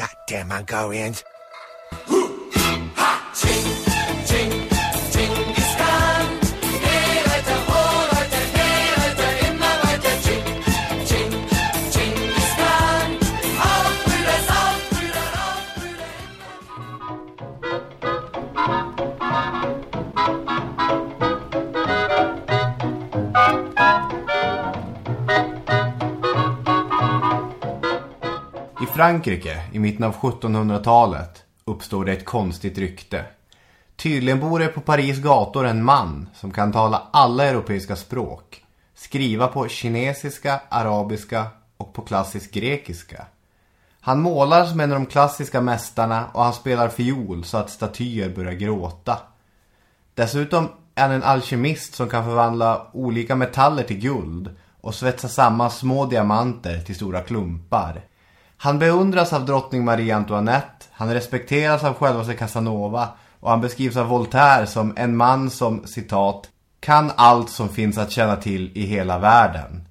Goddamn Mongolians. Frankrike i mitten av 1700-talet uppstår det ett konstigt rykte. Tydligen bor det på Paris gator en man som kan tala alla europeiska språk. Skriva på kinesiska, arabiska och på klassisk grekiska. Han målar som en av de klassiska mästarna och han spelar fiol så att statyer börjar gråta. Dessutom är han en alkemist som kan förvandla olika metaller till guld och svetsa samman små diamanter till stora klumpar. Han beundras av drottning Marie Antoinette, han respekteras av självaste Casanova och han beskrivs av Voltaire som en man som, citat, kan allt som finns att känna till i hela världen.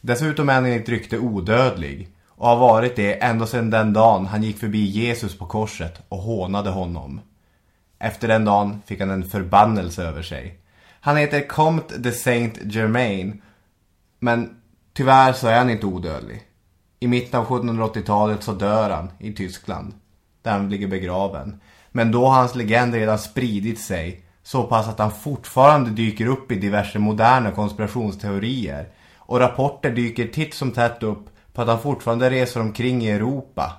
Dessutom är han enligt rykte odödlig och har varit det ända sedan den dagen han gick förbi Jesus på korset och hånade honom. Efter den dagen fick han en förbannelse över sig. Han heter Comte de Saint Germain men tyvärr så är han inte odödlig. I mitten av 1780-talet så dör han i Tyskland. Där han ligger begraven. Men då har hans legend redan spridit sig. Så pass att han fortfarande dyker upp i diverse moderna konspirationsteorier. Och rapporter dyker titt som tätt upp på att han fortfarande reser omkring i Europa.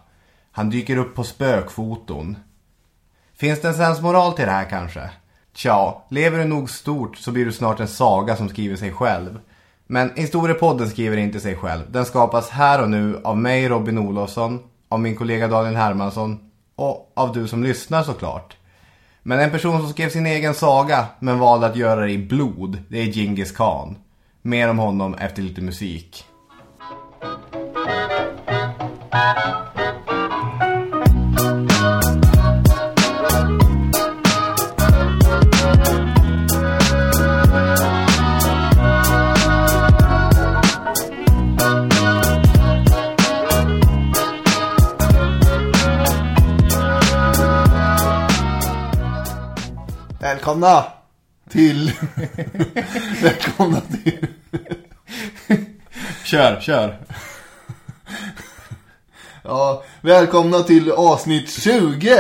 Han dyker upp på spökfoton. Finns det en sensmoral till det här kanske? Tja, lever du nog stort så blir du snart en saga som skriver sig själv. Men Historiepodden skriver inte sig själv. Den skapas här och nu av mig Robin Olofsson, av min kollega Daniel Hermansson och av du som lyssnar såklart. Men en person som skrev sin egen saga men valde att göra det i blod, det är Genghis Khan. Mer om honom efter lite musik. Välkomna till... Välkomna till... Kör, kör. Ja, välkomna till avsnitt 20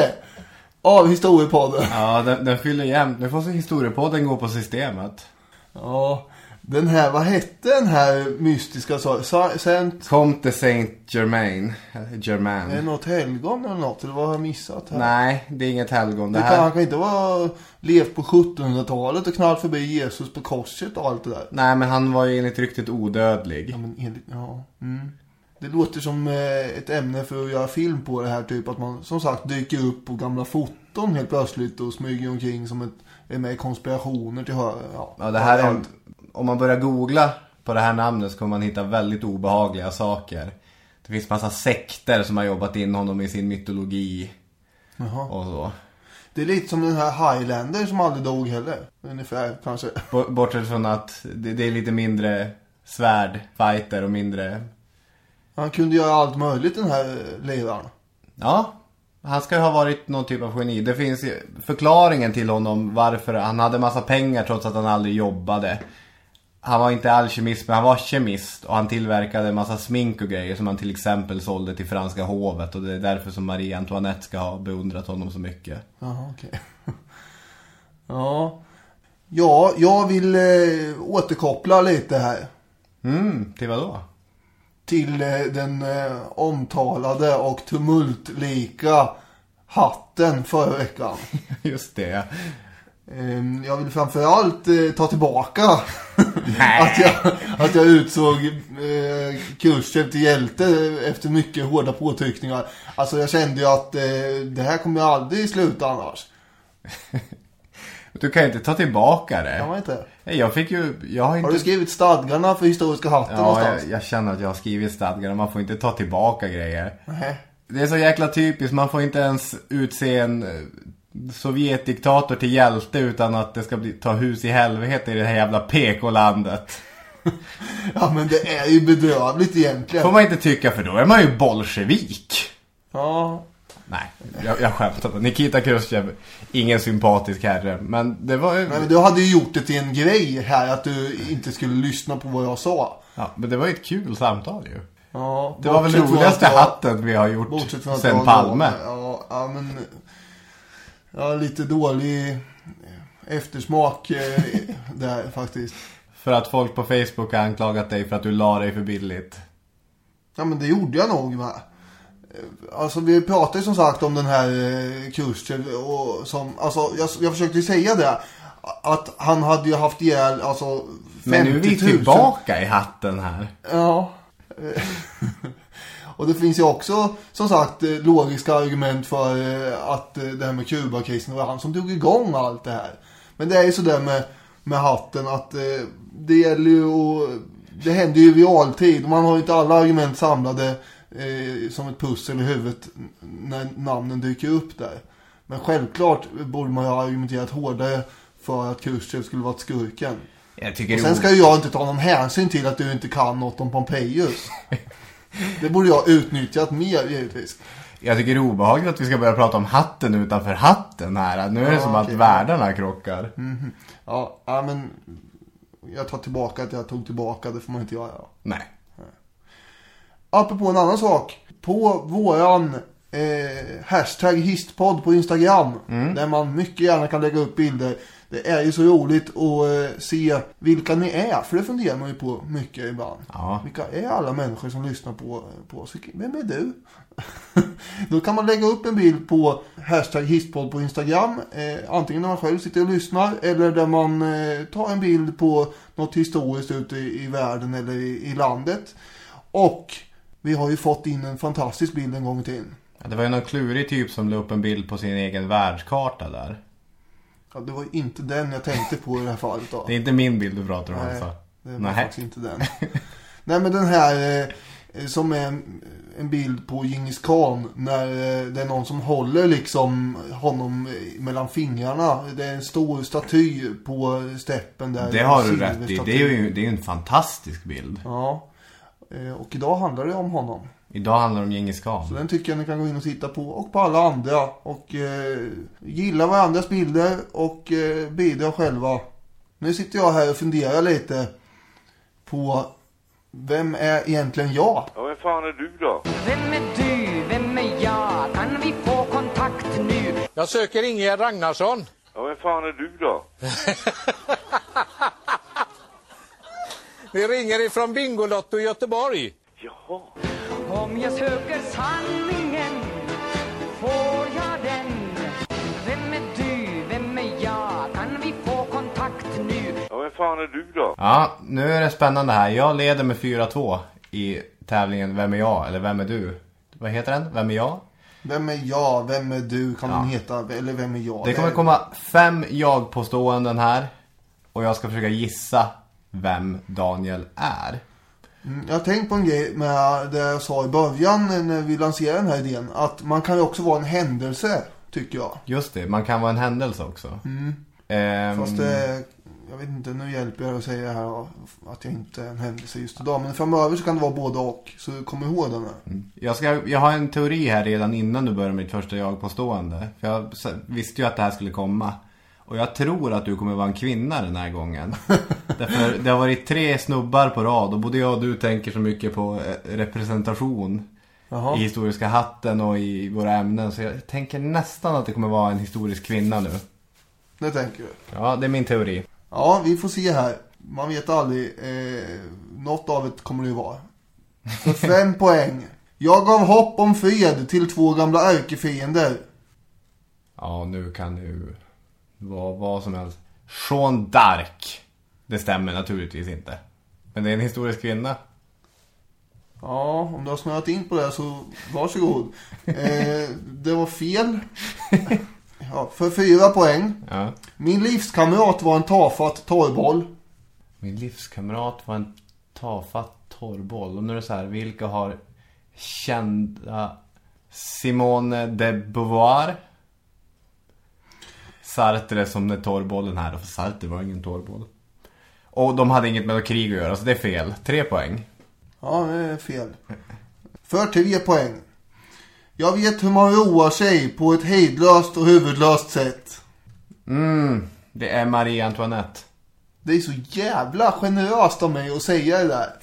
av Historiepodden. Ja, den, den fyller jämnt. Nu får så historiepodden gå på systemet. Ja, den här, vad hette den här mystiska sa- sa- Saint... Comte Saint Germain. Germain. Är det något helgon eller något? Eller vad har jag missat här? Nej, det är inget helgon. Det Det kan, han här... kan inte vara levt på 1700-talet och knallat förbi Jesus på korset och allt det där. Nej, men han var ju enligt ryktet odödlig. Ja, men enligt, ja. Mm. Det låter som eh, ett ämne för att göra film på det här. Typ att man som sagt dyker upp på gamla foton helt plötsligt och smyger omkring som ett, är med i konspirationer till hö- ja, Ja, det här är en, om man börjar googla på det här namnet så kommer man hitta väldigt obehagliga saker. Det finns massa sekter som har jobbat in honom i sin mytologi. Jaha. Och så. Det är lite som den här Highlander som aldrig dog heller. Ungefär kanske. B- Bortsett från att det, det är lite mindre svärdfighter och mindre... Han kunde göra allt möjligt den här ledaren. Ja, han ska ju ha varit någon typ av geni. Det finns ju förklaringen till honom varför han hade massa pengar trots att han aldrig jobbade. Han var inte alkemist men han var kemist och han tillverkade en massa smink och grejer som han till exempel sålde till franska hovet och det är därför som Marie Antoinette ska ha beundrat honom så mycket. Jaha, okej. ja. Ja, jag vill eh, återkoppla lite här. Mm, till vad då? Till eh, den eh, omtalade och tumultlika hatten förra veckan. Just det. Ehm, Jag vill framförallt eh, ta tillbaka att, jag, att jag utsåg eh, Khrushchev till hjälte efter mycket hårda påtryckningar. Alltså jag kände ju att eh, det här kommer aldrig sluta annars. Du kan ju inte ta tillbaka det. Kan man inte? Nej, Jag fick ju, jag har inte... Har du skrivit stadgarna för historiska hatten Ja, någonstans? jag, jag känner att jag har skrivit stadgar och man får inte ta tillbaka grejer. Nej. Det är så jäkla typiskt, man får inte ens utse en Sovjetdiktator till hjälte utan att det ska bli, ta hus i helvete i det här jävla PK-landet. Ja men det är ju bedrövligt egentligen. Får man inte tycka för då är man ju bolsjevik. Ja. Nej, jag, jag skämtar. Nikita Khrushchev, ingen sympatisk herre. Men det var ju... Nej, men du hade ju gjort det till en grej här att du inte skulle lyssna på vad jag sa. Ja, men det var ju ett kul samtal ju. Ja, Det var väl roligaste jag- hatten vi har gjort sen Palme. Ja, ja, men... Ja, lite dålig eftersmak eh, där faktiskt. För att folk på Facebook har anklagat dig för att du la dig för billigt. Ja, men det gjorde jag nog med. Eh, Alltså vi pratade ju som sagt om den här eh, Khrushchev och som, alltså jag, jag försökte ju säga det. Att han hade ju haft ihjäl, alltså 50 Men nu är 000. vi tillbaka i hatten här. Ja. Och det finns ju också, som sagt, eh, logiska argument för eh, att eh, det här med Kuba-krisen var han som drog igång allt det här. Men det är ju sådär med, med hatten att det gäller ju att, det händer ju i realtid. Man har ju inte alla argument samlade som ett pussel i huvudet när namnen dyker upp där. Men självklart borde man ju ha argumenterat hårdare för att Khrushchev skulle varit skurken. Och sen ska ju jag inte ta någon hänsyn till att du inte kan något om Pompejus. Det borde jag utnyttjat mer givetvis. Jag tycker det är obehagligt att vi ska börja prata om hatten utanför hatten här. Nu är det Ja, som att okej. världarna krockar. Ja, ja, men jag tar tillbaka att jag tog tillbaka. Det får man inte göra. Nej. Apropå en annan sak. På våran eh, hashtag histpodd på Instagram. Där man mycket gärna kan lägga upp bilder. Det är ju så roligt att eh, se vilka ni är. För det funderar man ju på mycket ibland. Ja. Vilka är alla människor som lyssnar på, på oss? Vem är du? Då kan man lägga upp en bild på hashtag histpodd på Instagram. Eh, antingen när man själv sitter och lyssnar. Eller där man eh, tar en bild på något historiskt ute i, i världen eller i, i landet. Och vi har ju fått in en fantastisk bild en gång till. Det var ju någon klurig typ som la upp en bild på sin egen världskarta där. Ja, det var ju inte den jag tänkte på i det här fallet då. Det är inte min bild du pratar om Nej, alltså. det var Nej. faktiskt inte den. Nej men den här eh, som är en, en bild på Djingis khan när eh, det är någon som håller liksom honom eh, mellan fingrarna. Det är en stor staty på steppen där. Det har du rätt i. Det är ju det är ju en fantastisk bild. Ja. Eh, Och idag handlar det om honom. Idag handlar det om Så khan. den tycker jag ni kan gå in och titta på. Och på alla andra. Och eh, gilla varandras bilder och eh, bidra själva. Nu sitter jag här och funderar lite på vem är egentligen jag? Ja, vem fan är du då? Vem är du? Vem är jag? Kan vi få kontakt nu? Jag söker Ingegerd Ragnarsson. Ja, vem fan är du då? Vi ringer ifrån Bingolotto i Göteborg. Jaha. Om jag söker sanningen får jag den. Vem är du? Vem är jag? Kan vi få kontakt nu? Ja, vem fan är du då? Ja, nu är det spännande här. Jag leder med 4-2 i tävlingen Vem är jag? Eller Vem är du? Vad heter den? Vem är jag? Vem är jag? Vem är du? Kan Ja. den heta? Eller vem är jag? Det kommer komma fem jag-påståenden här. Och jag ska försöka gissa vem Daniel är. Mm, Jag har tänkt på en grej med det jag sa i början när vi lanserade den här idén. Att man kan ju också vara en händelse, tycker jag. Just det, man kan vara en händelse också. Ehm, Fast det, jag vet inte, nu hjälper jag att säga här att jag inte är en händelse just idag. Men framöver så kan det vara både och. Så kom ihåg den här. jag, ska, jag har en teori här redan innan du börjar med ditt första jag påstående. För jag visste ju att det här skulle komma. Och jag tror att du kommer vara en kvinna den här gången. Därför det har varit tre snubbar på rad och både jag och du tänker så mycket på eh, representation. Jaha. I historiska hatten och i våra ämnen. Så jag tänker nästan att det kommer vara en historisk kvinna nu. Det tänker du. Ja, det är min teori. Ja, vi får se här. Man vet aldrig. Eh, något av det kommer det ju vara. För fem poäng. Jag gav hopp om fred till två gamla ärkefiender. Ja, nu kan det vara vad som helst. Jean d'Arc. Det stämmer naturligtvis inte. Men det är en historisk kvinna. Ja, om du har snöat in på det så varsågod. Eh, det var fel. Ja, för fyra poäng. Ja. Min livskamrat var en tafatt torrboll. Min livskamrat var en tafatt torrboll. Och nu är det så här, vilka har kända Simone de Beauvoir? Sartre som är torrbollen här. För Sartre var ingen torrboll. Och de hade inget med krig att göra, så det är fel. Tre poäng. Ja, det är fel. För tre poäng. Jag vet hur man roar sig på ett hejdlöst och huvudlöst sätt. Mm, det är Marie Antoinette. Det är så jävla generöst av mig att säga det där.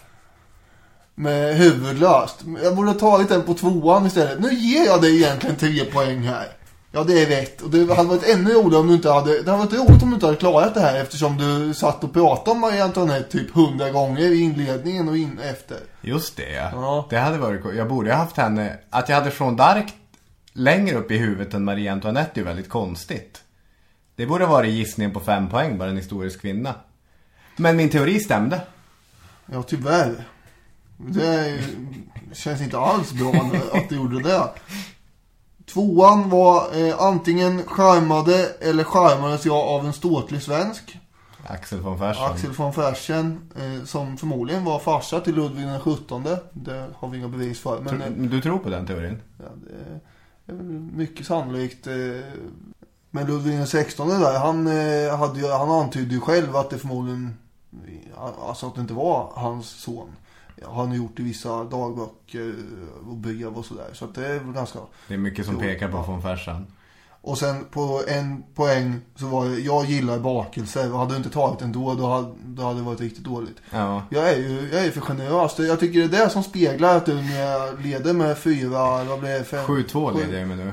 Med huvudlöst. Jag borde ha tagit den på tvåan istället. Nu ger jag dig egentligen tre poäng här. Ja, det är rätt. Och det hade varit ännu roligare om du inte hade... Det hade varit roligt om du inte hade klarat det här eftersom du satt och pratade om Marie Antoinette typ hundra gånger i inledningen och in efter. Just det, ja. Det hade varit. Jag borde ha haft henne... Att jag hade Jean d'Arc längre upp i huvudet än Marie Antoinette är ju väldigt konstigt. Det borde ha varit gissningen på fem poäng, bara en historisk kvinna. Men min teori stämde. Ja, tyvärr. Det känns inte alls bra att du gjorde det. Tvåan var eh, antingen charmade eller charmades jag av en ståtlig svensk. Axel von Fersen. Axel von Fersen. Eh, som förmodligen var farsa till Ludvig den 17. Det har vi inga bevis för. Men eh, Tro- Du tror på den teorin? ja, det är mycket sannolikt. Eh, men Ludvig den 16 där, han, eh, hade ju, han antydde ju själv att det förmodligen, alltså att det inte var hans son. Har han gjort i vissa dagböcker och brev och sådär. Så att det är ganska... Det är mycket som pekar på von Fersen. Och sen på en poäng så var det, jag gillar bakelser. Hade du inte tagit den då, då hade, då hade det varit riktigt dåligt. Ja. Jag är ju jag är för generös. Jag tycker det är det som speglar att du leder med fyra, vad blev det? Fem, 7-2 sju- leder jag med nu.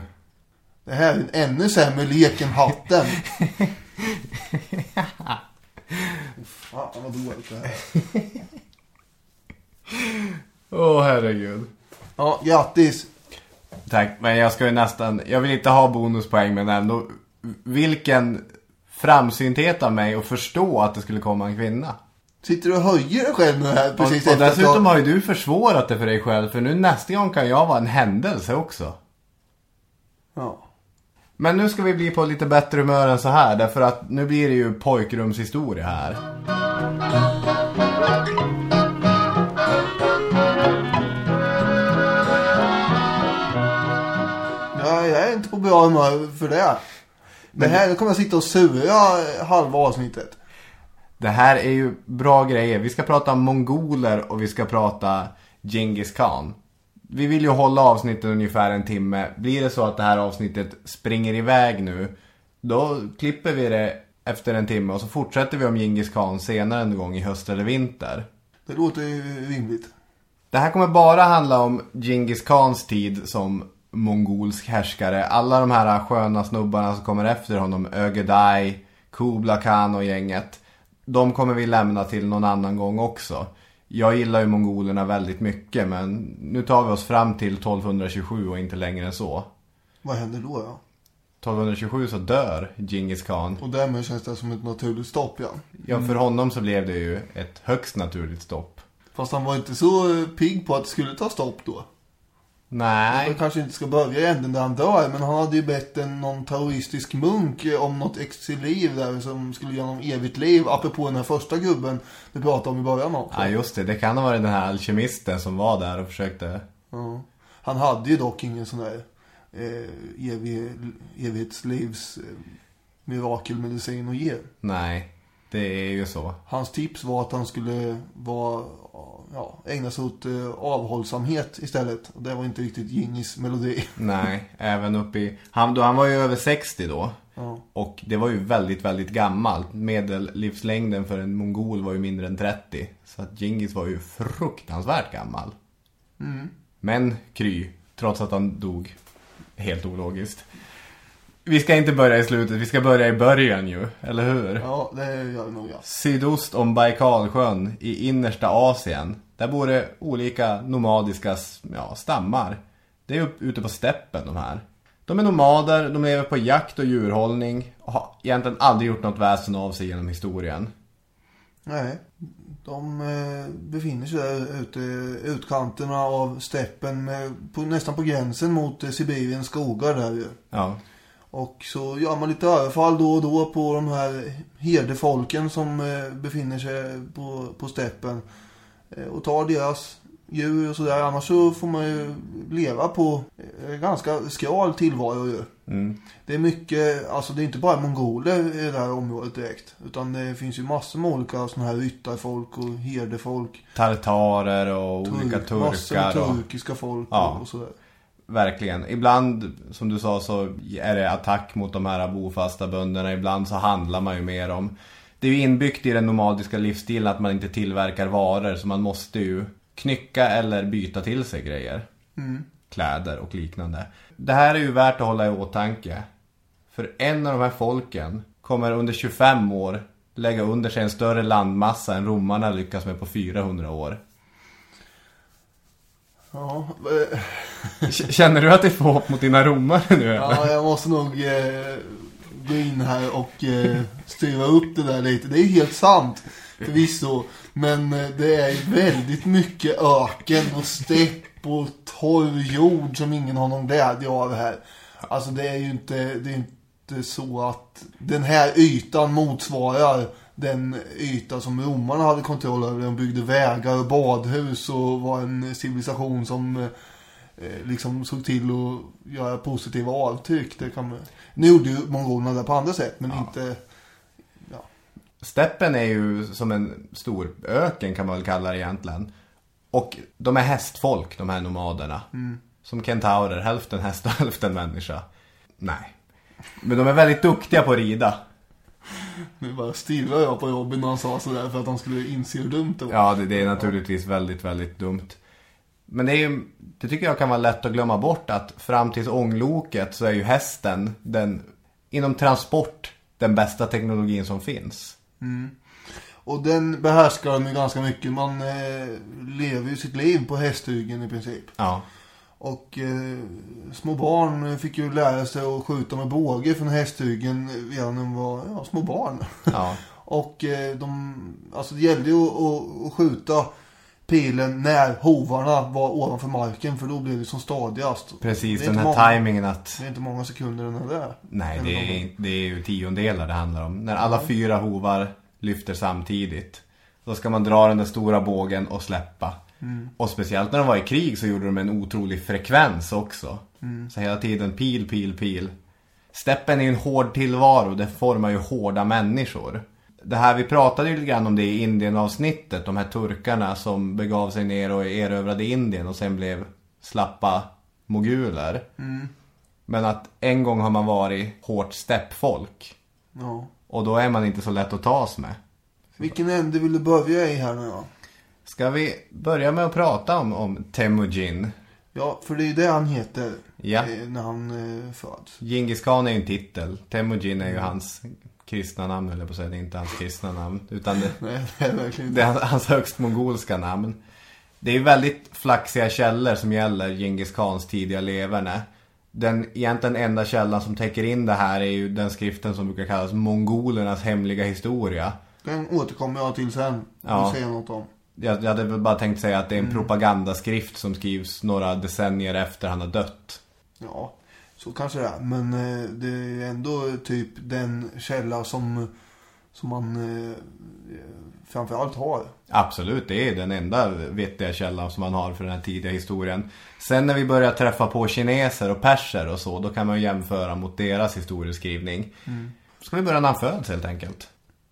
Det här är en ännu sämre lek än hatten. Fan vad dåligt det här Åh herregud. Ja, grattis. Tack, men jag ska ju nästan, jag vill inte ha bonuspoäng men ändå, vilken framsynthet av mig att förstå att det skulle komma en kvinna. Sitter du och höjer dig själv nu här Och, precis och att dessutom jag... har ju du försvårat det för dig själv för nu nästa gång kan jag vara en händelse också. Ja. Men nu ska vi bli på lite bättre humör än så här därför att nu blir det ju pojkrumshistoria här. Bra humör för det. Det här kommer jag sitta och sura halva avsnittet. Det här är ju bra grejer. Vi ska prata mongoler och vi ska prata Genghis Khan. Vi vill ju hålla avsnittet ungefär en timme. Blir det så att det här avsnittet springer iväg nu, då klipper vi det efter en timme och så fortsätter vi om Genghis Khan senare en gång i höst eller vinter. Det låter ju rimligt. Det här kommer bara handla om Genghis Khans tid som mongolsk härskare. Alla de här sköna snubbarna som kommer efter honom, Ögedei, Kubla Khan och gänget. De kommer vi lämna till någon annan gång också. Jag gillar ju mongolerna väldigt mycket men nu tar vi oss fram till 1227 och inte längre än så. Vad händer då ja? 1227 så dör Genghis Khan. Och därmed känns det som ett naturligt stopp ja. Ja, för honom så blev det ju ett högst naturligt stopp. Fast han var inte så pigg på att det skulle ta stopp då. Nej. Man kanske inte ska börja i änden där han dör, men han hade ju bett en någon taoistisk munk eh, om något exiliv där som skulle ge honom evigt liv, apropå den här första gubben vi pratade om i början också. Ja just det, det kan ha varit den här alkemisten som var där och försökte Ja. Han hade ju dock ingen sån där eh, evig, evighetslivs eh, mirakelmedicin att ge. Nej, det är ju så. Hans tips var att han skulle vara, ja, ägna sig åt eh, avhållsamhet istället. Och det var inte riktigt Gingis melodi. Nej, även uppe i... Han, då, han var ju över 60 då. Ja. Och det var ju väldigt, väldigt gammalt. Medellivslängden för en mongol var ju mindre än 30. Så att Genghis var ju fruktansvärt gammal. Men kry, trots att han dog helt ologiskt. Vi ska inte börja i slutet, vi ska börja i början ju, eller hur? Ja, det gör det nog ja. Sydost om Baikalsjön i innersta Asien. Där bor det olika nomadiska ja, stammar. Det är upp, ute på steppen de här. De är nomader, de lever på jakt och djurhållning och har egentligen aldrig gjort något väsen av sig genom historien. Nej, de eh, befinner sig där ute i utkanterna av steppen, eh, på, nästan på gränsen mot eh, Sibiriens skogar där ju. Ja, Och så gör man lite överfall då och då på de här herdefolken som befinner sig på, på steppen. Eh, och tar deras djur och sådär. Annars så får man ju leva på eh, ganska skral tillvaro ju. Det är mycket, alltså det är inte bara mongoler i det här området direkt. Utan det finns ju massor med olika sådana här ryttarfolk och herdefolk. tartarer och olika Turk- Massor med turkar. Och, turkiska folk Ja. och sådär. verkligen. Ibland, som du sa, så är det attack mot de här bofasta bönderna. Ibland så handlar man ju med dem. Det är ju inbyggt i den nomadiska livsstilen att man inte tillverkar varor. Så man måste ju knycka eller byta till sig grejer. Kläder och liknande. Det här är ju värt att hålla i åtanke. För en av de här folken kommer under 25 år lägga under sig en större landmassa än romarna lyckas med på 400 år. Ja, Känner du att det är för hopp mot dina romare nu? Ja, jag måste nog eh, gå in här och eh, styra upp det där lite. Det är ju helt sant, förvisso. Men eh, det är väldigt mycket öken och stepp och torr jord som ingen har någon glädje av här. Alltså det är ju inte, det är inte så att den här ytan motsvarar den yta som romarna hade kontroll över. De byggde vägar och badhus och var en civilisation som eh, liksom såg till att göra positiva avtryck. Det kan. Nu gjorde ju mongolerna det på andra sätt, men inte... Steppen är ju som en stor öken kan man väl kalla det egentligen. Och de är hästfolk, de här nomaderna. Som kentaurer, hälften häst och hälften människa. Nej. Men de är väldigt duktiga på att rida. Nu bara stirrade jag på Robin när han sa sådär för att han skulle inse hur dumt det var. Ja, det, det är naturligtvis väldigt, väldigt dumt. Men det är ju, det tycker jag kan vara lätt att glömma bort att fram tills ångloket så är ju hästen den, inom transport, den bästa teknologin som finns. Och den behärskar de ju ganska mycket. Man eh, lever ju sitt liv på hästryggen i princip. Ja. Och eh, små barn fick ju lära sig att skjuta med båge från hästryggen redan när de var ja, små barn. Ja. Och eh, de, alltså det gällde ju att, att, att skjuta pilen när hovarna var ovanför marken för då blev det som stadigast. Precis, den här många- tajmingen att Det är inte många sekunder den är där. Nej, det är, det är ju tiondelar det handlar om. När alla fyra hovar lyfter samtidigt. Då ska man dra den där stora bågen och släppa. Och speciellt när de var i krig så gjorde de en otrolig frekvens också. Så hela tiden pil, pil, pil. Steppen är ju en hård tillvaro. Det formar ju hårda människor. Det här, vi pratade ju lite grann om det i Indien-avsnittet. De här turkarna som begav sig ner och erövrade Indien och sen blev slappa moguler. Men att en gång har man varit hårt steppfolk. Ja. Och då är man inte så lätt att tas med. Vilken ände vill du börja i här nu då? Ska vi börja med att prata om, om Temujin? Ja, för det är ju det han heter. Ja. eh, När han eh, föds. Genghis khan är ju en titel. Temujin är ju hans kristna namn, eller på att säga. Det är inte hans kristna namn. Utan det, Nej, verkligen det är hans, högst mongolska namn. Det är väldigt flaxiga källor som gäller Genghis khans tidiga leverne. Den egentligen enda källan som täcker in det här är ju den skriften som brukar kallas Mongolernas hemliga historia. Den återkommer jag till sen. Ja. Säger något om. Jag, jag hade väl bara tänkt säga att det är en propagandaskrift som skrivs några decennier efter han har dött. Ja, så kanske det är. Men eh, det är ändå typ den källa som, som man eh, framförallt har. Absolut, det är den enda vettiga källan som man har för den här tidiga historien. Sen när vi börjar träffa på kineser och perser och så, då kan man jämföra mot deras historieskrivning. Ska vi börja när han föds helt enkelt?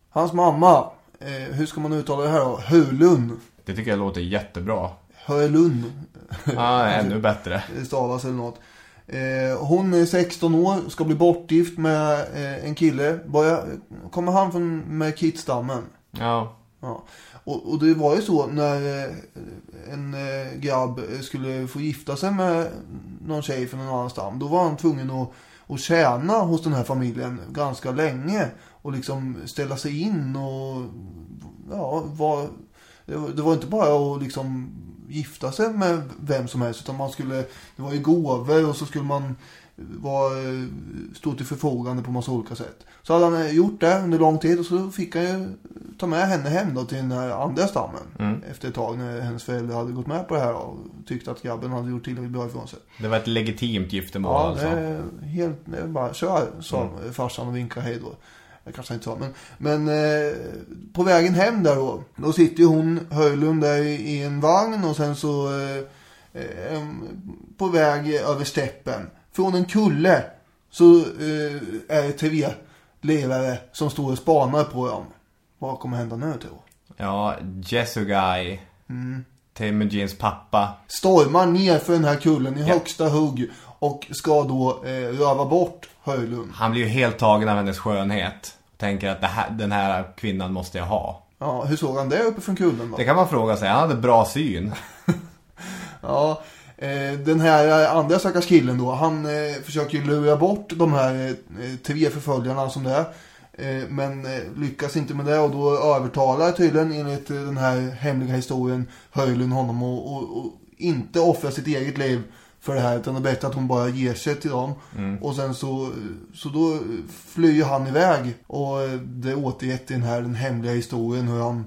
Hans mamma, eh, hur ska man uttala det här då? Hulun. Det tycker jag låter jättebra. Hölund. Ja, ännu bättre. Det stavas eller något. Eh, hon är 16 år, ska bli bortgift med eh, en kille. Börjar, kommer han från Merkitstammen? Ja, Ja. Och, och det var ju så när eh, en grabb skulle få gifta sig med någon tjej från en annan stam. Då var han tvungen att, att tjäna hos den här familjen ganska länge. Och liksom ställa sig in och ja, var, det var inte bara att liksom gifta sig med vem som helst. Utan man skulle, det var ju gåvor och så skulle man var, eh, stå till förfogande på massa olika sätt. Så hade han eh, gjort det under lång tid och så fick han ju ta med henne hem då till den här andra stammen. Efter ett tag när hennes föräldrar hade gått med på det här och tyckte att grabben hade gjort tillräckligt bra ifrån sig. det var ett legitimt giftermål Ja, alltså. är helt, det är bara kör, sa farsan och vinkade hej då. Det kanske han inte sa, men, men eh, på vägen hem där då, då sitter ju hon, Höjlund, där i, i en vagn och sen så eh, eh, på väg över steppen. Från en kulle så eh, är det TV-ledare som står och spanar på dem. Vad kommer hända nu tror Ja, Jesugai. Temujins pappa. Stormar ner för den här kullen i högsta hugg och ska då eh, röva bort Höjlund. Han blir ju helt tagen av hennes skönhet. Tänker att här, den här kvinnan måste jag ha. Ja, hur såg han det uppe från kullen då? Det kan man fråga sig. Han hade bra syn. Ja, eh, den här andra stackars killen då, han eh, försöker ju lura bort de här eh, tre förföljarna som det är. Men lyckas inte med det och då övertalar tydligen enligt den här hemliga historien Höjlund honom och, och, och inte offra sitt eget liv för det här utan det är bättre att hon bara ger sig till dem. Och sen så, så då flyr han iväg och det är återgett i den här den hemliga historien hur han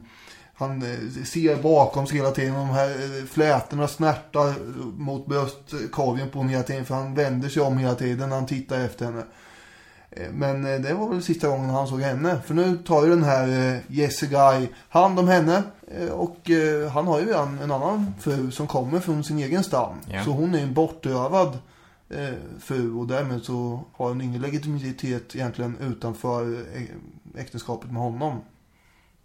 han eh, ser bakom sig hela tiden. De här eh, flätorna snärtar mot bröstkorgen på honom hela tiden. För han vänder sig om hela tiden när han tittar efter henne. Eh, Men eh, det var väl sista gången han såg henne. För nu tar ju den här eh, Jesse Guy hand om henne. Och han har ju en, en annan fru som kommer från sin egen stam. Ja. Så hon är en bortrövad fru. Och därmed så har hon ingen legitimitet egentligen utanför äktenskapet med honom.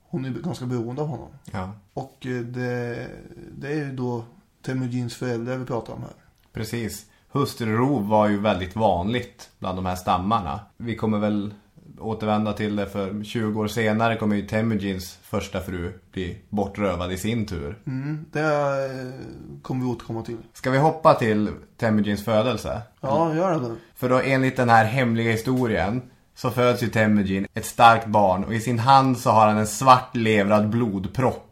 Hon är ganska beroende av honom. Ja, Och det, det är ju då Temujins föräldrar vi pratar om här. precis. Hustrurov var ju väldigt vanligt bland de här stammarna. Vi kommer väl återvända till det för 20 år senare kommer ju Temujins första fru bli bortrövad i sin tur. Mm, det eh, kommer vi återkomma till. Ska vi hoppa till Temujins födelse? Ja, gör det. För då enligt den här hemliga historien så föds ju Temujin ett starkt barn och i sin hand så har han en svart levrad blodpropp.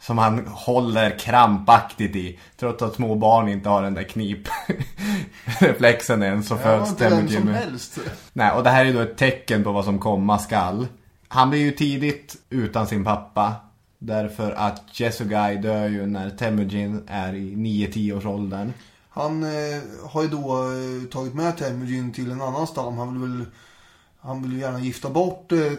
Som han håller krampaktigt i. Trots att små barn inte har den där knipreflexen än så Ja, föds inte vem Temujin som helst. Nej, och det här är då ett tecken på vad som komma skall. Han blir ju tidigt utan sin pappa. Därför att Jesugai dör ju när Temujin är i 9-10 års åldern. Han eh, har ju då eh, tagit med Temujin till en annan stam. Han vill väl han vill gärna gifta bort eh,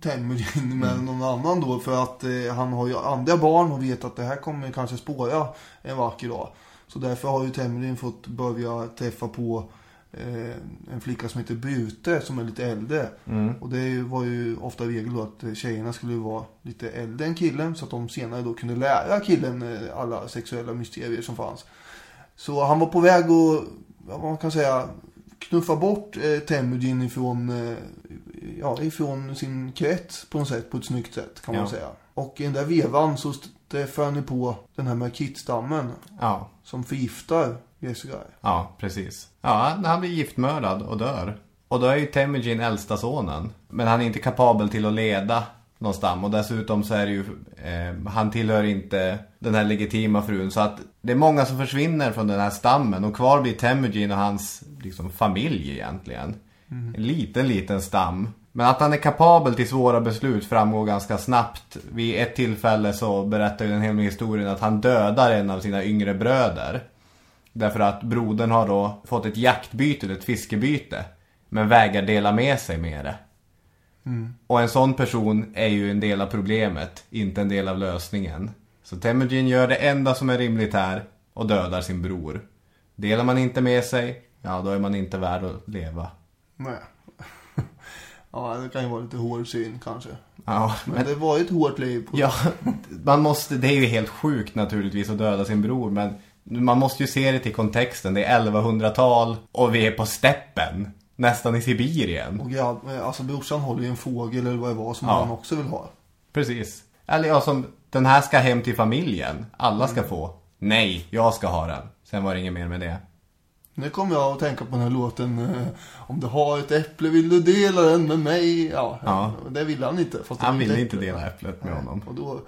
Temujin med någon annan då. För att eh, han har ju andra barn och vet att det här kommer kanske spåra en vacker dag. Så därför har ju Temujin fått börja träffa på eh, en flicka som heter Brute som är lite äldre. Och det var ju ofta regel då att eh, tjejerna skulle vara lite äldre än killen. Så att de senare då kunde lära killen eh, alla sexuella mysterier som fanns. Så han var på väg att, vad man kan säga, knuffa bort eh, Temujin ifrån, eh, ja, ifrån sin krets på något sätt, på ett snyggt sätt kan man Ja. säga. Och i den där vevan så träffar han ju på den här Merkit-stammen Ja, som förgiftar Jesugai. ja precis. Ja, han blir giftmördad och dör. Och då är ju Temujin äldsta sonen. Men han är inte kapabel till att leda någon stam. Och dessutom så är det ju, eh, han tillhör inte den här legitima frun. Så att det är många som försvinner från den här stammen. Och kvar blir Temujin och hans liksom, familj egentligen. En liten, liten stam. Men att han är kapabel till svåra beslut framgår ganska snabbt. Vid ett tillfälle så berättar ju den hemliga historien att han dödar en av sina yngre bröder. Därför att brodern har då fått ett jaktbyte, eller ett fiskebyte. Men vägrar dela med sig med det. Och en sån person är ju en del av problemet, inte en del av lösningen. Så Temujin gör det enda som är rimligt här och dödar sin bror. Delar man inte med sig, ja då är man inte värd att leva. Nej. ja, det kan ju vara lite hård syn kanske. Ja, Men, men, det var ju ett hårt liv. På ja, man måste, det är ju helt sjukt naturligtvis att döda sin bror, men man måste ju se det till kontexten. Det är 1100-tal och vi är på steppen, nästan i Sibirien. Och grabb, alltså brorsan håller ju en fågel eller vad det var som Ja. han också vill ha. Precis. Eller ja, som den här ska hem till familjen. Alla ska få. Nej, jag ska ha den. Sen var det inget mer med det. Nu kommer jag att tänka på den här låten eh, Om du har ett äpple vill du dela den med mig Ja, Ja. det ville han inte Han ville inte dela äpplet med Nej, honom. Och då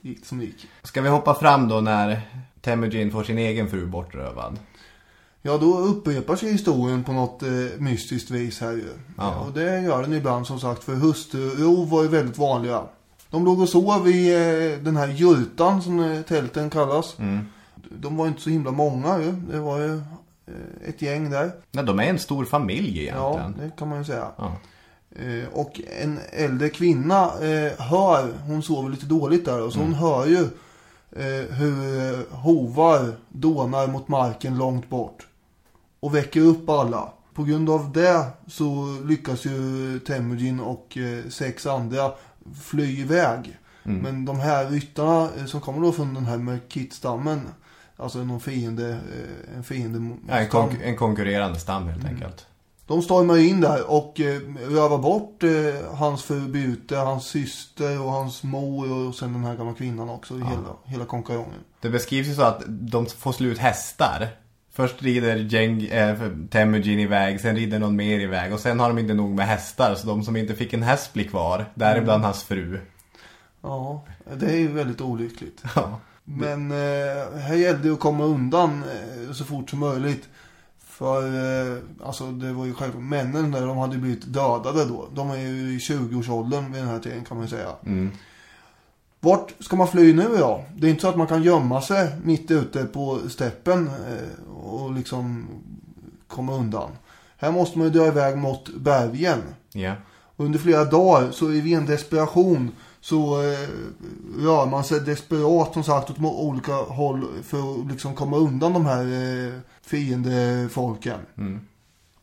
gick det som det gick Ska vi hoppa fram då när Temujin får sin egen fru bortrövad? Ja, då upprepar sig historien på något eh, mystiskt vis här ju. Ja. Och det gör den ibland som sagt för hustrurov var ju väldigt vanliga. De låg och sov i eh, den här jurtan som eh, tälten kallas. Mm. De var inte så himla många ju. Det var ju ett gäng där. Nej, de är en stor familj Ja, egentligen. det kan man ju säga. Ja. Eh, och en äldre kvinna eh, hör, hon sover lite dåligt där. Och så hon hör ju eh, hur eh, hovar dånar mot marken långt bort. Och väcker upp alla. På grund av det så lyckas ju Temujin och eh, sex andra fly iväg. Men de här ryttarna eh, som kommer då från den här Merkit-stammen. Alltså någon fiende, eh, en fiende Ja, en, stam. konk- en konkurrerande stam helt enkelt. De stormar in där och eh, rövar bort eh, hans fru Bute, hans syster och hans mor och sen den här gamla kvinnan också. Hela, hela konkarongen. Det beskrivs ju så att de får slut hästar. Först rider Jeng, eh, Temujin iväg, sen rider någon mer iväg och sen har de inte nog med hästar så de som inte fick en häst blir kvar. Däribland hans fru. Ja, det är ju väldigt olyckligt. Ja. Men eh, här gällde det att komma undan eh, så fort som möjligt. För eh, alltså det var ju självklart männen där de hade blivit dödade då. De är ju i 20-årsåldern vid den här tiden kan man ju säga. Mm. Vart ska man fly nu då? Det är inte så att man kan gömma sig mitt ute på steppen eh, och liksom komma undan. Här måste man ju dra iväg mot bergen. Ja. Under flera dagar så är vi i en desperation så eh, rör man sig desperat som sagt åt olika håll för att liksom komma undan de här eh, fiendefolken. Mm.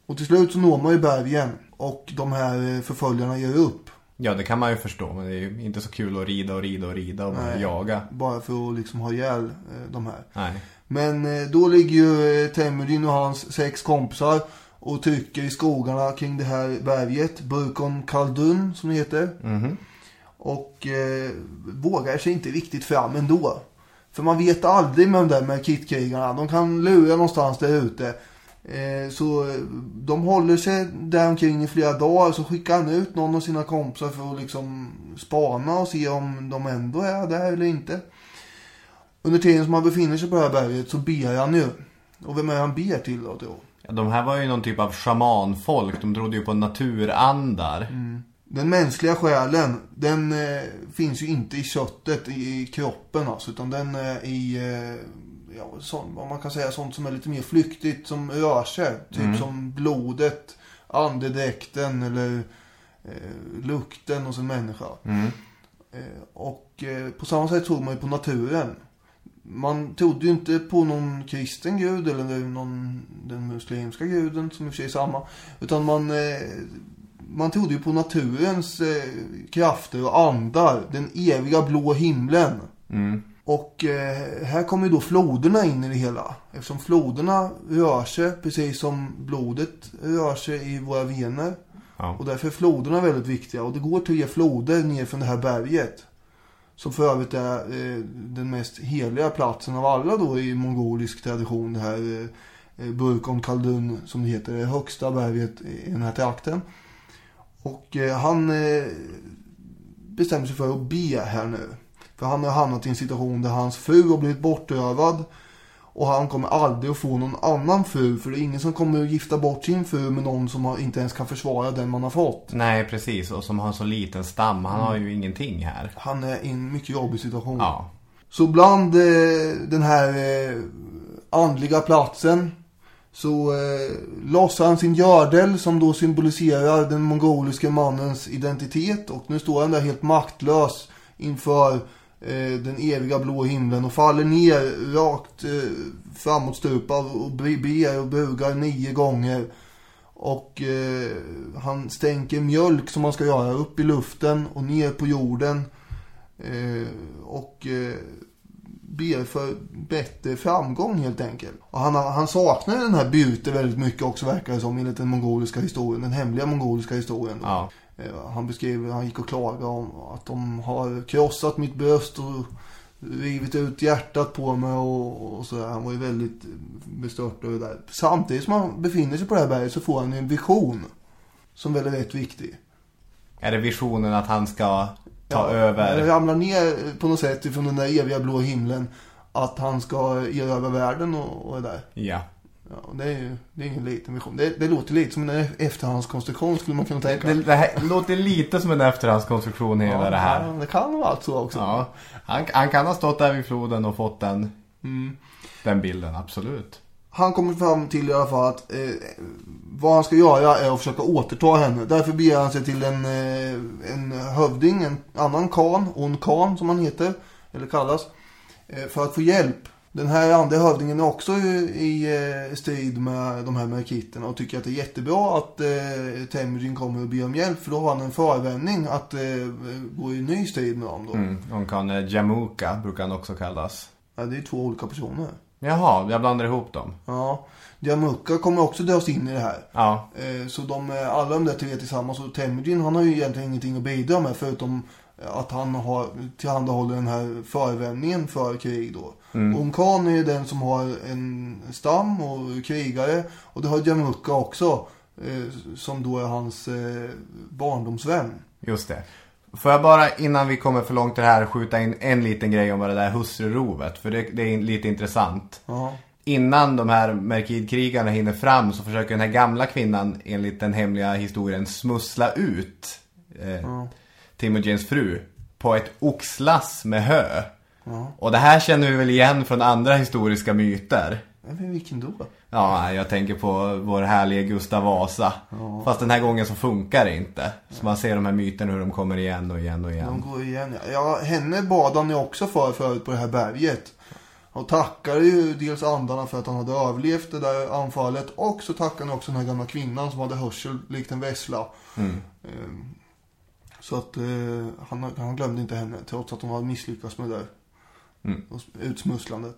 Och till slut så når man ju bergen och de här eh, förföljarna ger upp. Ja, det kan man ju förstå. Men det är ju inte så kul att rida och rida och rida och Nej. jaga. Bara för att liksom ha ihjäl eh, de här. Nej. Men eh, då ligger ju Temujin och hans sex kompisar och trycker i skogarna kring det här berget. Burkon Kaldun som det heter. Mhm. Och eh, vågar sig inte riktigt fram ändå. För man vet aldrig med de där med kitkrigarna. De kan lura någonstans där ute. Eh, så de håller sig där omkring i flera dagar. Så skickar han ut någon av sina kompisar för att liksom spana och se om de ändå är där eller inte. Under tiden som han befinner sig på det här berget så ber han ju. Och vem är han ber till då? då? Ja, de här var ju någon typ av shamanfolk. De trodde ju på naturandar. Den mänskliga själen, den eh, finns ju inte i köttet, i, i kroppen alltså. Utan den är i, eh, ja, sånt, vad man kan säga, sånt som är lite mer flyktigt, som rör sig. Typ som blodet, andedräkten eller eh, lukten hos en människa. Eh, och eh, på samma sätt tror man ju på naturen. Man trodde ju inte på någon kristen gud eller någon, den muslimska guden som i och för sig är samma. Utan man, eh, man trodde ju på naturens eh, krafter och andar. Den eviga blå himlen. Mm. Och eh, här kommer ju då floderna in i det hela. Eftersom floderna rör sig precis som blodet rör sig i våra vener. Ja. Och därför är floderna väldigt viktiga. Och det går tre floder ner från det här berget. Som för övrigt är eh, den mest heliga platsen av alla då i mongolisk tradition. Det här eh, Burkon Kaldun som det heter. Det högsta berget i den här trakten. Och eh, han eh, bestämmer sig för att be här nu. För han har hamnat i en situation där hans fru har blivit bortrövad. Och han kommer aldrig att få någon annan fru. För det är ingen som kommer att gifta bort sin fru med någon som inte ens kan försvara den man har fått. Nej, precis. Och som har en så liten stam. Han har ju ingenting här. Han är i en mycket jobbig situation. Ja. Så bland eh, den här eh, andliga platsen så eh, lossar han sin gördel som då symboliserar den mongoliska mannens identitet. Och nu står han där helt maktlös inför eh, den eviga blå himlen och faller ner rakt eh, framåtstupad och ber och bugar nio gånger. Och eh, han stänker mjölk som man ska göra upp i luften och ner på jorden. Eh, och eh, ber för bättre framgång helt enkelt. Och han, han saknar den här Bute väldigt mycket också verkar det som enligt den mongoliska historien. Den hemliga mongoliska historien. Ja. Eh, Han beskrev, han gick och klagade om att de har krossat mitt bröst och rivit ut hjärtat på mig och, och sådär. Han var ju väldigt bestört över det där. Samtidigt som han befinner sig på det här berget så får han en vision. Som väl är rätt viktig. Är det visionen att han ska ta Ja, över? Ramlar ner på något sätt ifrån den där eviga blå himlen. Att han ska erövra världen och, och det där. Ja. Ja, det är ju det är ingen liten vision. Det, det låter lite som en efterhandskonstruktion skulle man kunna tänka. Det, det här låter lite som en efterhandskonstruktion hela det här. Ja, det kan vara allt så också. Ja, han, han kan ha stått där vid floden och fått den, den bilden, absolut. Han kommer fram till i alla fall att eh, vad han ska göra är att försöka återta henne. Därför beger han sig till en, eh, en hövding, en annan kan, on kan som han heter, eller kallas, eh, för att få hjälp. Den här andra hövdingen är också i, i eh, strid med de här merkiterna och tycker att det är jättebra att eh, Temujin kommer och ber om hjälp för då har han en förevändning att eh, gå i ny strid med dem då. Mm. Hon kan eh, Jamuka, brukar han också kallas. Ja, det är två olika personer. Jaha, jag blandar ihop dem. Ja, Jamukka kommer också dras in i det här. Ja, Eh, Så de, eh, alla de där tre tillsammans och Temujin han har ju egentligen ingenting att bidra med förutom att han har tillhandahåller den här förevändningen för krig då. Mm. Onkan är ju den som har en stam och krigare och det har Jamukka också eh, som då är hans eh, barndomsvän. just det. Får jag bara innan vi kommer för långt i det här skjuta in en liten grej om det där hustrurovet. För det, det är lite intressant. Ja. Innan de här Merkid-krigarna hinner fram så försöker den här gamla kvinnan enligt den hemliga historien smussla ut eh, Timojins fru på ett oxlass med hö. Och det här känner vi väl igen från andra historiska myter. Men vilken då? Ja, jag tänker på vår härlige Gustav Vasa. Fast den här gången så funkar det inte. Så man ser de här myterna hur de kommer igen och igen och De igen. går igen. ja. Ja, henne bad han ju också för förut på det här berget. Och tackade ju dels andarna för att han hade överlevt det där anfallet. Och så tackade han också den här gamla kvinnan som hade hörsel likt en vessla. Ehm, Så att eh, han, han glömde inte henne trots att hon hade misslyckats med det där. Och Utsmusslandet.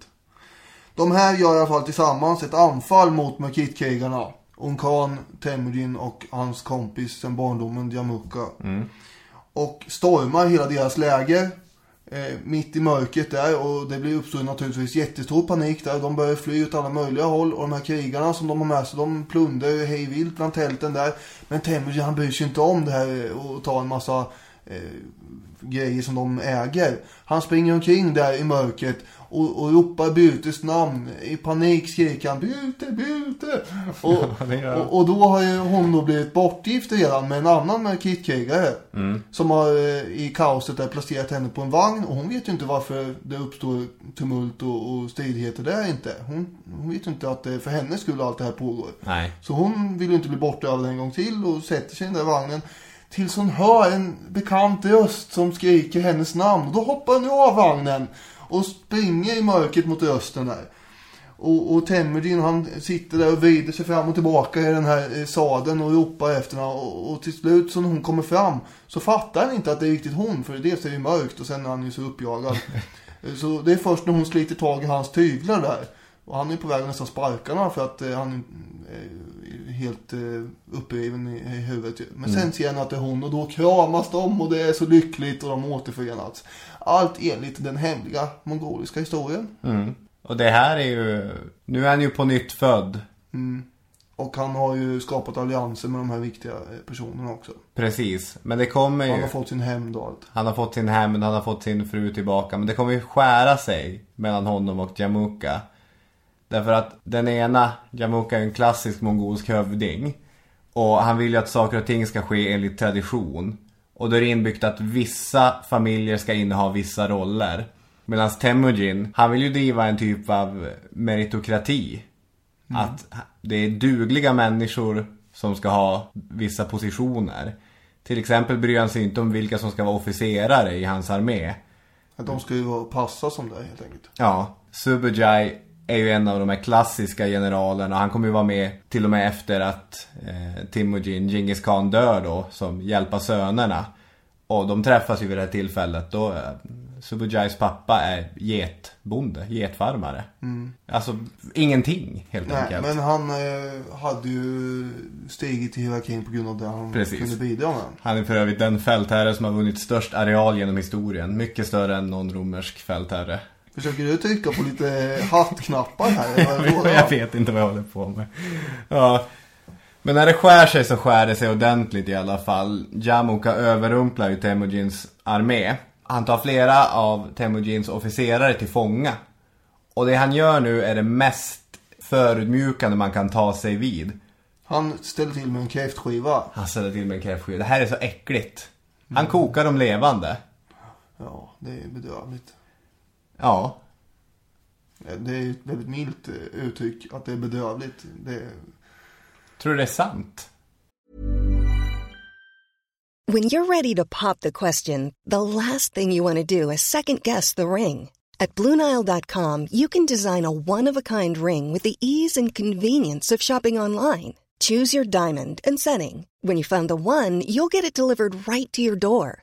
De här gör i alla fall tillsammans ett anfall mot Merkitkrigarna. Onkan, Temujin och hans kompis sen barndomen Jamukka. Och stormar hela deras läger. Eh, mitt i mörkret där och det blir uppstår naturligtvis jättestor panik där. De börjar fly åt alla möjliga håll och de här krigarna som de har med sig de plundrar hej vilt bland tälten där. Men Temujin han bryr sig inte om det här och tar en massa eh, grejer som de äger. Han springer omkring där i mörkret och, och ropar Butes namn. I panik skriker han Bute, Bute. Och, han. och, och då har ju hon då blivit bortgift redan med en annan Merkitkrigare. Som har eh, i kaoset där placerat henne på en vagn. Och hon vet ju inte varför det uppstår tumult och, och stridigheter där inte. Hon, hon vet ju inte att det är för hennes skull allt det här pågår. Nej. Så hon vill ju inte bli bortövad en gång till och sätter sig i den där vagnen. Tills hon hör en bekant röst som skriker hennes namn. Och då hoppar hon av vagnen och springer i mörkret mot rösten där. Och, och Temujin han sitter där och vrider sig fram och tillbaka i den här eh, sadeln och ropar efter henne. Och, och till slut så när hon kommer fram så fattar han inte att det är riktigt hon. För dels är det mörkt och sen är han ju så uppjagad. Eh, så det är först när hon sliter tag i hans tyglar där. Och han är på väg att nästan sparka honom för att eh, han är helt eh, uppriven i, i huvudet. ju. Men sen ser han att det är hon och då kramas de och det är så lyckligt och de återförenats. Allt enligt den hemliga mongoliska historien. Och det här är ju... Nu är han ju på nytt född. Och han har ju skapat allianser med de här viktiga eh, personerna också. Precis. Men det kommer Han ju... har fått sin hämnd och allt. Han har fått sin hämnd, han har fått sin fru tillbaka. Men det kommer ju skära sig mellan honom och Jamuka. Därför att den ena, Jamuka är en klassisk mongolsk hövding. Och han vill ju att saker och ting ska ske enligt tradition. Och då är det inbyggt att vissa familjer ska inneha vissa roller. Medan Temujin, han vill ju driva en typ av meritokrati. Att det är dugliga människor som ska ha vissa positioner. Till exempel bryr han sig inte om vilka som ska vara officerare i hans armé. Att de ska ju passa som det helt enkelt. Ja, Subujai är ju en av de här klassiska generalerna. Han kommer ju vara med till och med efter att eh, Timujin, Genghis Khan dör då, som hjälpa sönerna. Och de träffas ju vid det här tillfället. Då, eh, Subujais pappa är getbonde, getfarmare. Alltså ingenting helt Nej, enkelt. men han eh, hade ju stigit i hierarkin på grund av det han Precis. kunde bidra med. Han är för övrigt den fältherre som har vunnit störst areal genom historien. Mycket större än någon romersk fältherre. Försöker du trycka på lite hattknappar här? jag vet inte vad jag håller på med. Ja. Men när det skär sig så skär det sig ordentligt i alla fall. Jamuka överrumplar ju Temujins armé. Han tar flera av Temujins officerare till fånga. Och det han gör nu är det mest förödmjukande man kan ta sig vid. Han ställer till med en kräftskiva. Han ställer till med en kräftskiva. Det här är så äckligt. Han kokar dem levande. Ja, det är bedrövligt. Ja. Det är ett väldigt milt eh, uttryck att det är bedrövligt. Det. Tror du det är sant? When you're ready to pop the question, the last thing you want to do is second guess the ring. At Bluenile.com, you can design a one of a kind ring with the ease and convenience of shopping online. Choose your diamond and setting. When you find the one, you'll get it delivered right to your door.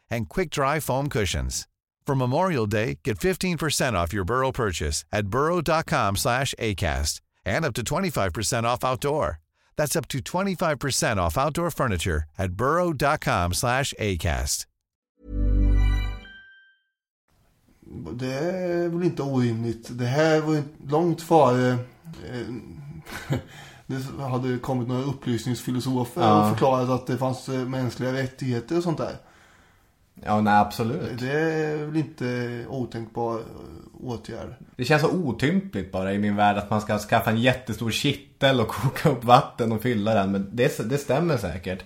and quick-dry foam cushions. For Memorial Day, get 15% off your Burrow purchase at burrow.com slash ACAST and up to 25% off outdoor. That's up to 25% off outdoor furniture at burrow.com slash ACAST. Det är väl inte orimligt. Det här var långt före eh, det hade kommit några upplysningsfilosofer Ja. och förklarat att det fanns eh, mänskliga rättigheter och sånt där. Ja, nej absolut. Det är väl inte otänkbar eh, åtgärd. Det känns så otympligt bara i min värld att man ska skaffa en jättestor kittel och koka upp vatten och fylla den. Men det, det stämmer säkert.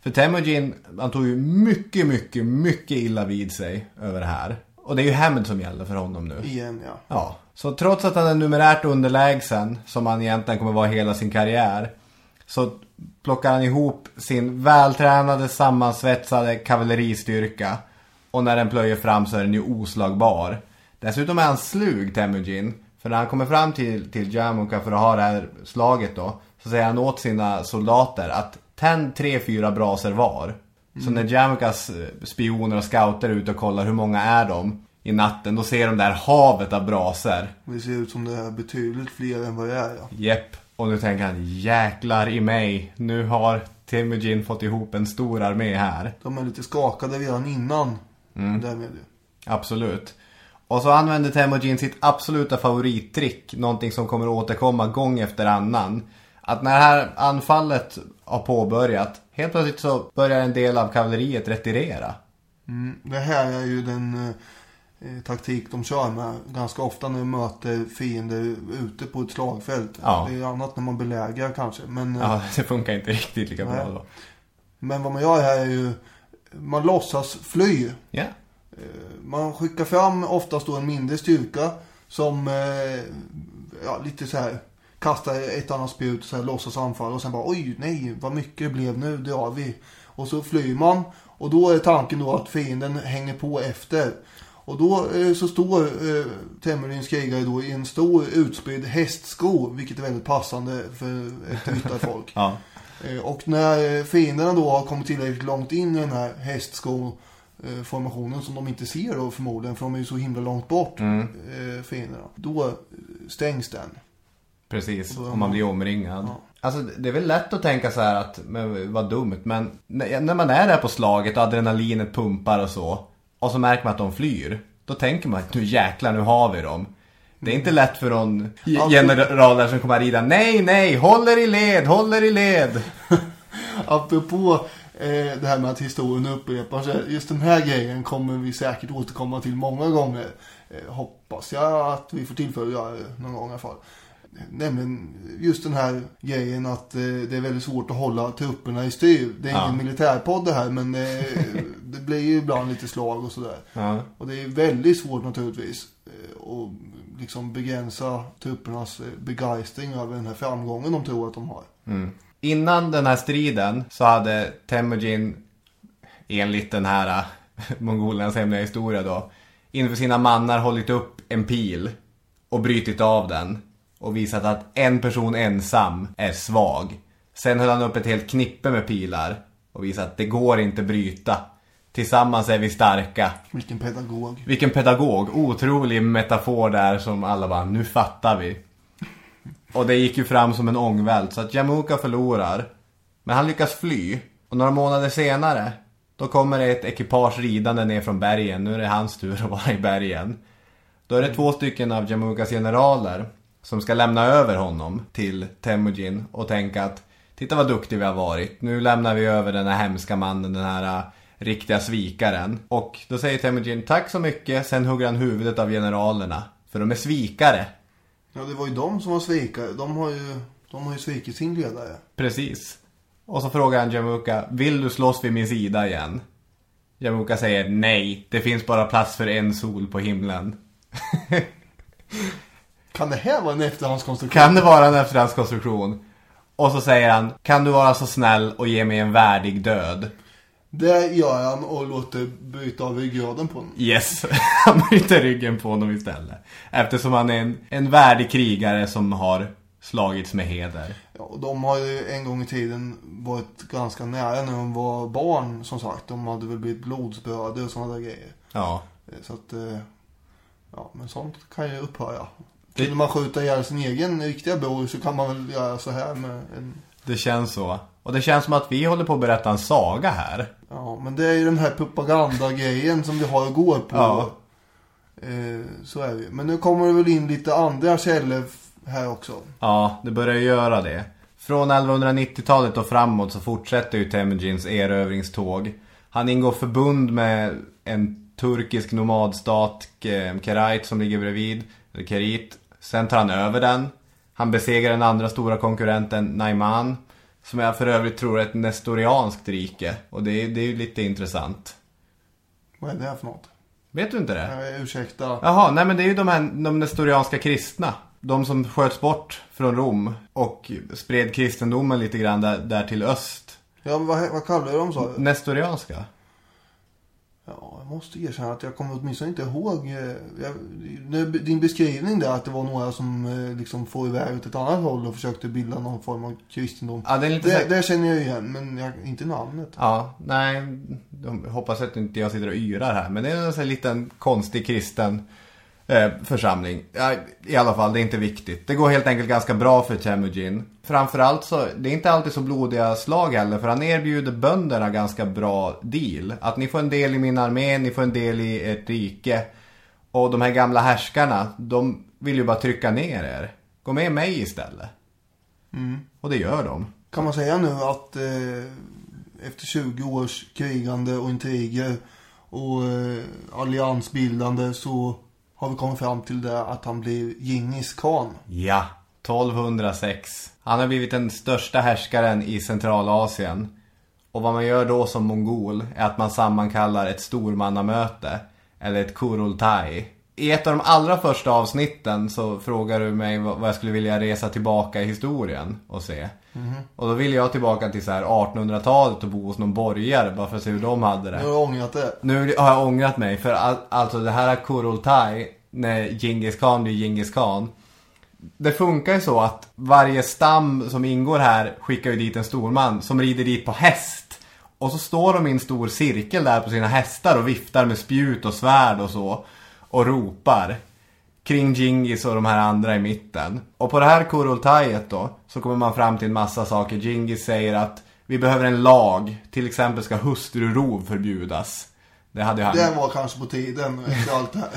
För Temujin, han tog ju mycket, mycket, mycket illa vid sig över det här. Och det är ju hämnd som gäller för honom nu. Igen ja. Ja. Så trots att han är numerärt underlägsen, som han egentligen kommer vara hela sin karriär. Så plockar han ihop sin vältränade, sammansvetsade kavalleristyrka. Och när den plöjer fram så är den ju oslagbar. Dessutom är han slug, Temujin. För när han kommer fram till, till Jamuka för att ha det här slaget då. Så säger han åt sina soldater att tänd tre, fyra braser var. Så när Jamukas eh, spioner och scouter är ute och kollar hur många är de i natten. Då ser de det här havet av braser. Det ser ut som det är betydligt fler än vad det är ja. Jepp. Och nu tänker han, jäklar i mig. Nu har Temujin fått ihop en stor armé här. De är lite skakade redan innan. Mm. Därmed. Absolut. Och så använder Temujin sitt absoluta favorittrick. Någonting som kommer att återkomma gång efter annan. Att när det här anfallet har påbörjat. Helt plötsligt så börjar en del av kavalleriet retirera. Mm. Det här är ju den eh, taktik de kör med ganska ofta när de möter fiender ute på ett slagfält. Ja. Det är annat när man belägrar kanske. Men, eh, Ja, det funkar inte riktigt lika bra Nej. då. men vad man gör här är ju man låtsas fly. Ja. Man skickar fram oftast då en mindre styrka som eh, ja, lite så här kastar ett annat spjut och så här låtsas anfalla och sen bara oj nej vad mycket det blev nu, det har vi. Och så flyr man och då är tanken då att fienden hänger på efter. Och då eh, så står eh, Temurins krigare då i en stor utspridd hästsko, vilket är väldigt passande för ett ryttarfolk. Ja. Eh, Och när eh, fienderna då har kommit tillräckligt långt in i den här hästsko-formationen som de inte ser då förmodligen, för de är ju så himla långt bort, Mm. fienderna. Då stängs den. Precis, Och om man blir omringad. Alltså det är väl lätt att tänka så här att, men vad dumt, men när när man är där på slaget och adrenalinet pumpar och så, och så märker man att de flyr, då tänker man att nu jäklar, nu har vi dem. Det är inte lätt för någon general där som kommer att rida, nej, nej, håller i led, håller i led. Apropå eh, det här med att historien upprepar sig. Just den här grejen kommer vi säkert återkomma till många gånger. Eh, hoppas jag att vi får tillfälle att göra det någon gång i alla fall. Nämligen just den här grejen att eh, det är väldigt svårt att hålla trupperna i styr. Det är Ja. ingen militärpodd det här men eh, det blir ju ibland lite slag och sådär. Ja. Och det är väldigt svårt naturligtvis eh, att liksom begränsa truppernas eh, begeistring över den här framgången de tror att de har. Mm. Innan den här striden så hade Temujin, enligt den här äh, mongolernas hemliga historia då, inför sina mannar hållit upp en pil och brytit av den och visat att en person ensam är svag. Sen höll han upp ett helt knippe med pilar och visat att det går inte bryta. Tillsammans är vi starka. Vilken pedagog. Vilken pedagog. Otrolig metafor där som alla bara, nu fattar vi. Och det gick ju fram som en ångvält så att Jamuka förlorar. Men han lyckas fly. Och några månader senare, då kommer det ett ekipage ridande ner från bergen. Nu är det hans tur att vara i bergen. Då är det två stycken av Jamukas generaler som ska lämna över honom till Temujin och tänka att titta vad duktig vi har varit. Nu lämnar vi över den här hemska mannen, den här äh, riktiga svikaren. Och då säger Temujin tack så mycket, sen hugger han huvudet av generalerna. För de är svikare. Ja, det var ju de som var svikare. De har ju, de har ju svikit sin ledare. Precis. Och så frågar han Jamuka, vill du slåss vid min sida igen? Jamuka säger nej, det finns bara plats för en sol på himlen. Kan det här vara en efterhandskonstruktion? Kan det vara en efterhandskonstruktion? Och så säger han, kan du vara så snäll och ge mig en värdig död? Det gör han och låter bryta av ryggraden på honom. Yes, han bryter ryggen på honom istället. Eftersom han är en, en värdig krigare som har slagits med heder. Ja, och de har ju en gång i tiden varit ganska nära när de var barn, som sagt. De hade väl blivit blodsbröder och sådana där grejer. Ja. Eh, Så att, eh, ja, men sånt kan ju upphöra. Kunde man skjuta ihjäl sin egen riktiga bror så kan man väl göra så här med en... Det känns så. Och det känns som att vi håller på att berätta en saga här. Ja, men det är ju den här propagandagrejen som vi har att gå på. Ja. Eh, så är det ju. Men nu kommer det väl in lite andra källor här också. Ja, det börjar göra det. Från 1190-talet och framåt så fortsätter ju Temujins erövringståg. Han ingår förbund med en turkisk nomadstat, Ke- Kerait, som ligger bredvid, Kerit. Sen tar han över den. Han besegrar den andra stora konkurrenten, Naiman. Som jag för övrigt tror är ett nestorianskt rike. Och det är, det är ju lite intressant. Vad är det här för något? Vet du inte det? Eh, ursäkta. Jaha, nej men det är ju de här de nestorianska kristna. De som sköts bort från Rom och spred kristendomen lite grann där, där till öst. Ja, men vad, vad kallar du dem så? Nestorianska? Ja, jag måste erkänna att jag kommer åtminstone inte ihåg. eh, Jag, din beskrivning där att det var några som eh, liksom får iväg åt ett annat håll och försökte bilda någon form av kristendom. Ja, det är lite det, säkert- det känner jag igen, men jag, inte namnet. Ja, nej. Hoppas att inte jag sitter och yrar här. Men det är en sån här liten konstig kristen eh, församling. Ja, I alla fall, det är inte viktigt. Det går helt enkelt ganska bra för Temujin. Framförallt så, det är inte alltid så blodiga slag heller. För han erbjuder bönderna ganska bra deal. Att ni får en del i min armé, ni får en del i ert rike. Och de här gamla härskarna, de vill ju bara trycka ner er. Gå med mig istället. Mm. Och det gör de. Kan man säga nu att eh, efter 20 års krigande och intriger och eh, alliansbildande så har vi kommit fram till det att han blir Djingis khan. Ja, 1206. Han har blivit den största härskaren i Centralasien. Och vad man gör då som mongol är att man sammankallar ett stormannamöte, eller ett kurultai. I ett av de allra första avsnitten så frågar du mig vad jag skulle vilja resa tillbaka i historien och se. Och då vill jag tillbaka till så här 1800-talet och bo hos någon borgare bara för att se hur de hade det. Nu har jag ångrat det. Nu har jag ångrat mig för all, alltså det här Kurultai när Genghis Khan blir Genghis Khan. Det funkar ju så att varje stam som ingår här skickar ju dit en storman som rider dit på häst. Och så står de i en stor cirkel där på sina hästar och viftar med spjut och svärd och så. Och ropar. Kring Genghis och de här andra i mitten. Och på det här Kurultajet då så kommer man fram till en massa saker. Genghis säger att vi behöver en lag. Till exempel ska hustrurov förbjudas. Det hade han. Den var kanske på tiden efter allt det här.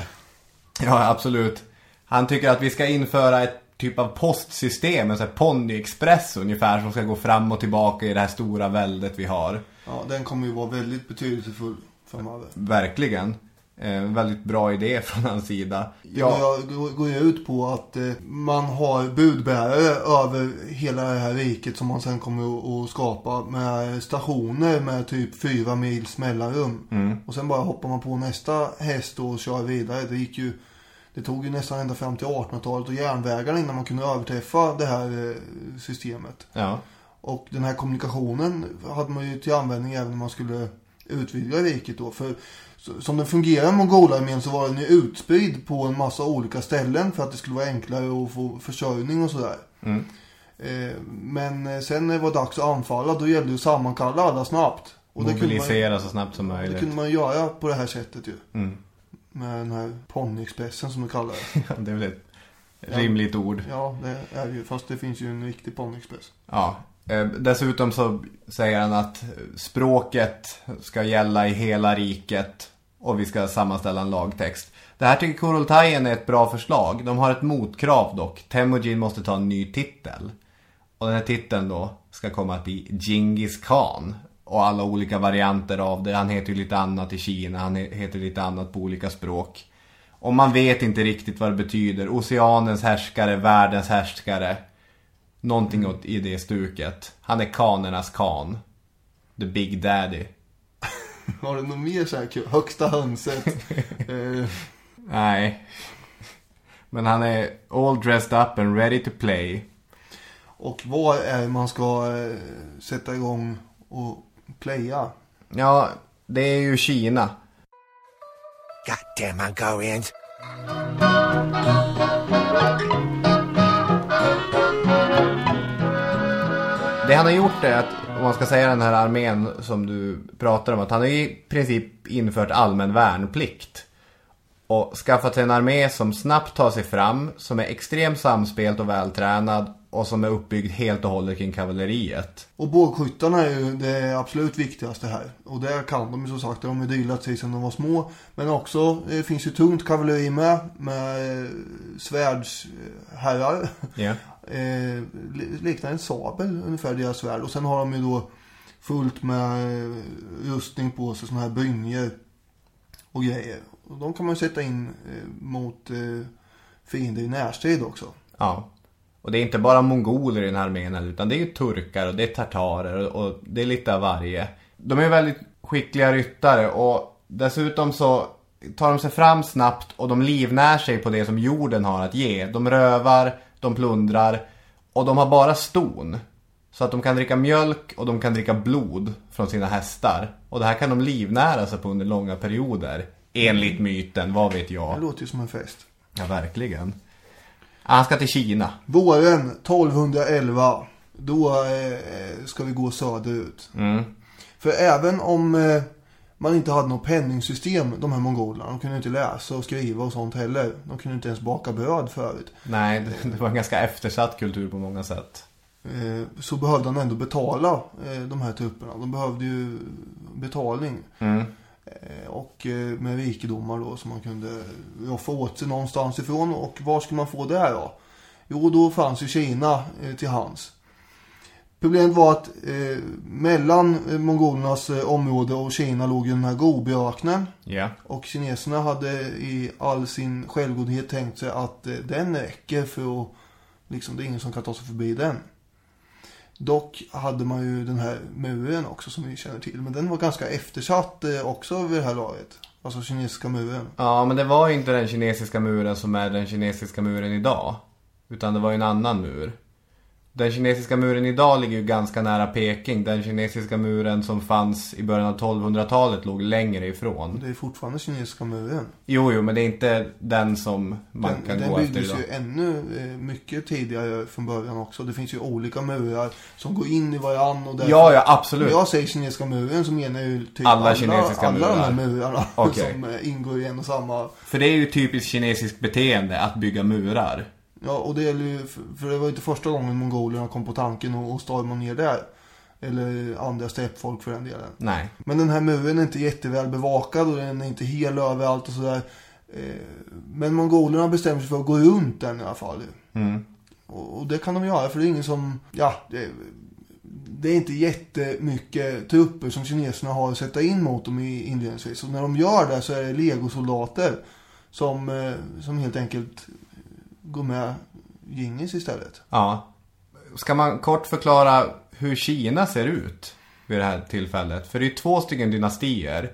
Ja, absolut. Han tycker att vi ska införa ett typ av postsystem, en sån här Ponyexpress ungefär, som ska gå fram och tillbaka i det här stora väldet vi har. Ja, den kommer ju vara väldigt betydelsefull framöver. Verkligen. Eh, väldigt bra idé från hans sida. Ja. Jag går- ju ut på att eh, man har budbärare över hela det här riket som man sen kommer att- skapa med stationer med typ fyra mils mellanrum. Och sen bara hoppar man på nästa häst och kör vidare. Det gick ju det tog ju nästan ända fram till 1800-talet och järnvägarna innan man kunde överträffa det här eh, systemet. Ja. Och den här kommunikationen hade man ju till användning även när man skulle utvidga riket då. För som den fungerar Mongolarmén så var den ju utspridd på en massa olika ställen för att det skulle vara enklare att få försörjning och sådär. Mm. Eh, Men eh, sen när det var dags att anfalla då gällde det att sammankalla alla snabbt. Och det kunde, man, Mobilisera så snabbt som det möjligt. kunde man göra på det här sättet ju. Mm. Med den här ponnyexpressen som de kallar det. det är väl ett rimligt ord. Ja, det är det ju. Fast det finns ju en riktig ponnyexpress. Ja. Eh, dessutom så säger han att språket ska gälla i hela riket och vi ska sammanställa en lagtext. Det här tycker Kurultajen är ett bra förslag. De har ett motkrav dock. Temujin måste ta en ny titel. Och den här titeln då ska komma att bli Genghis Khan. Och alla olika varianter av det. Han heter ju lite annat i Kina. Han heter lite annat på olika språk. Och man vet inte riktigt vad det betyder. Oceanens härskare, världens härskare. Någonting åt, i det stuket. Han är kanernas kan. The Big Daddy. Har du något mer så här kul? Högsta hönset. eh, Nej. Men han är all dressed up and ready to play. och vad är man ska eh, sätta igång och playa? Ja, det är ju Kina. God damn Mongolians. Det han har gjort är att, om man ska säga den här armén som du pratar om, att han har i princip infört allmän värnplikt. Och skaffat sig en armé som snabbt tar sig fram, som är extremt samspelt och vältränad och som är uppbyggd helt och hållet kring kavalleriet. Och bågskyttarna är ju det absolut viktigaste här. Och det kan de ju som sagt, de har ju drillat sig sedan de var små. Men också, det finns ju tungt kavalleri med, med eh, svärdsherrar. Ja. eh, liknar en sabel ungefär deras svärd. Och sen har de ju då fullt med eh, rustning på sig, sådana här brynjor och grejer. Och de kan man ju sätta in eh, mot eh, fiender i närstrid också. Ja. Och det är inte bara mongoler i den här armén heller, utan det är ju turkar och det är tartarer och, och det är lite av varje. De är väldigt skickliga ryttare och dessutom så tar de sig fram snabbt och de livnär sig på det som jorden har att ge. De rövar, de plundrar och de har bara ston. Så att de kan dricka mjölk och de kan dricka blod från sina hästar. Och det här kan de livnära sig på under långa perioder. Enligt myten, vad vet Det jag. låter ju som en fest. Ja, verkligen. Han ska till Kina. Våren 1211. Då eh, ska vi gå söderut. Mm. För även om eh, man inte hade något penningsystem, de här mongolerna. De kunde inte läsa och skriva och sånt heller. De kunde inte ens baka bröd förut. Nej, det, var en ganska eftersatt kultur på många sätt. Eh, så behövde han ändå betala eh, de här trupperna. De behövde ju betalning. Mm. Eh, och med rikedomar då som man kunde roffa åt sig någonstans ifrån. Och var skulle man få det här då? Jo, då fanns ju Kina till hands. Problemet var att eh, mellan eh, mongolernas eh, område och Kina låg ju den här Gobiöknen. Ja. Och kineserna hade i all sin självgodhet tänkt sig att eh, den räcker för att liksom det är ingen som kan ta sig förbi den. Dock hade man ju den här muren också som vi känner till. Men den var ganska eftersatt eh, också vid det här laget. Alltså kinesiska muren. Ja, men det var ju inte den kinesiska muren som är den kinesiska muren idag. Utan det var ju en annan mur. Den kinesiska muren idag ligger ju ganska nära Peking. Den kinesiska muren som fanns i början av 1200-talet låg längre ifrån. Det är fortfarande kinesiska muren. Jo, jo, men det är inte den som man Den, kan den gå efter byggdes idag. ju ännu eh, mycket tidigare från början också. Det finns ju olika murar som går in i varann. Och därför, Ja, ja, absolut. När jag säger kinesiska muren så menar jag ju typ Alla kinesiska alla de här murar. murarna Okej. som eh, ingår i en och samma. För det är ju typiskt kinesiskt beteende att bygga murar. Ja, och det gäller ju, för det var ju inte första gången mongolerna kom på tanken att att storma ner där. Eller andra steppfolk för den delen. Nej. Men den här muren är inte jätteväl bevakad och den är inte hel överallt och sådär. Eh, Men mongolerna bestämmer sig för att gå runt den i alla fall. Mm. Och och det kan de göra för det är ingen som, ja, det, det är inte jättemycket trupper som kineserna har att sätta in mot dem i inledningsvis. Och när de gör det så är det legosoldater som, eh, som helt enkelt gå med Gingis istället. Ja. Ska man kort förklara hur Kina ser ut vid det här tillfället? För det är ju två stycken dynastier.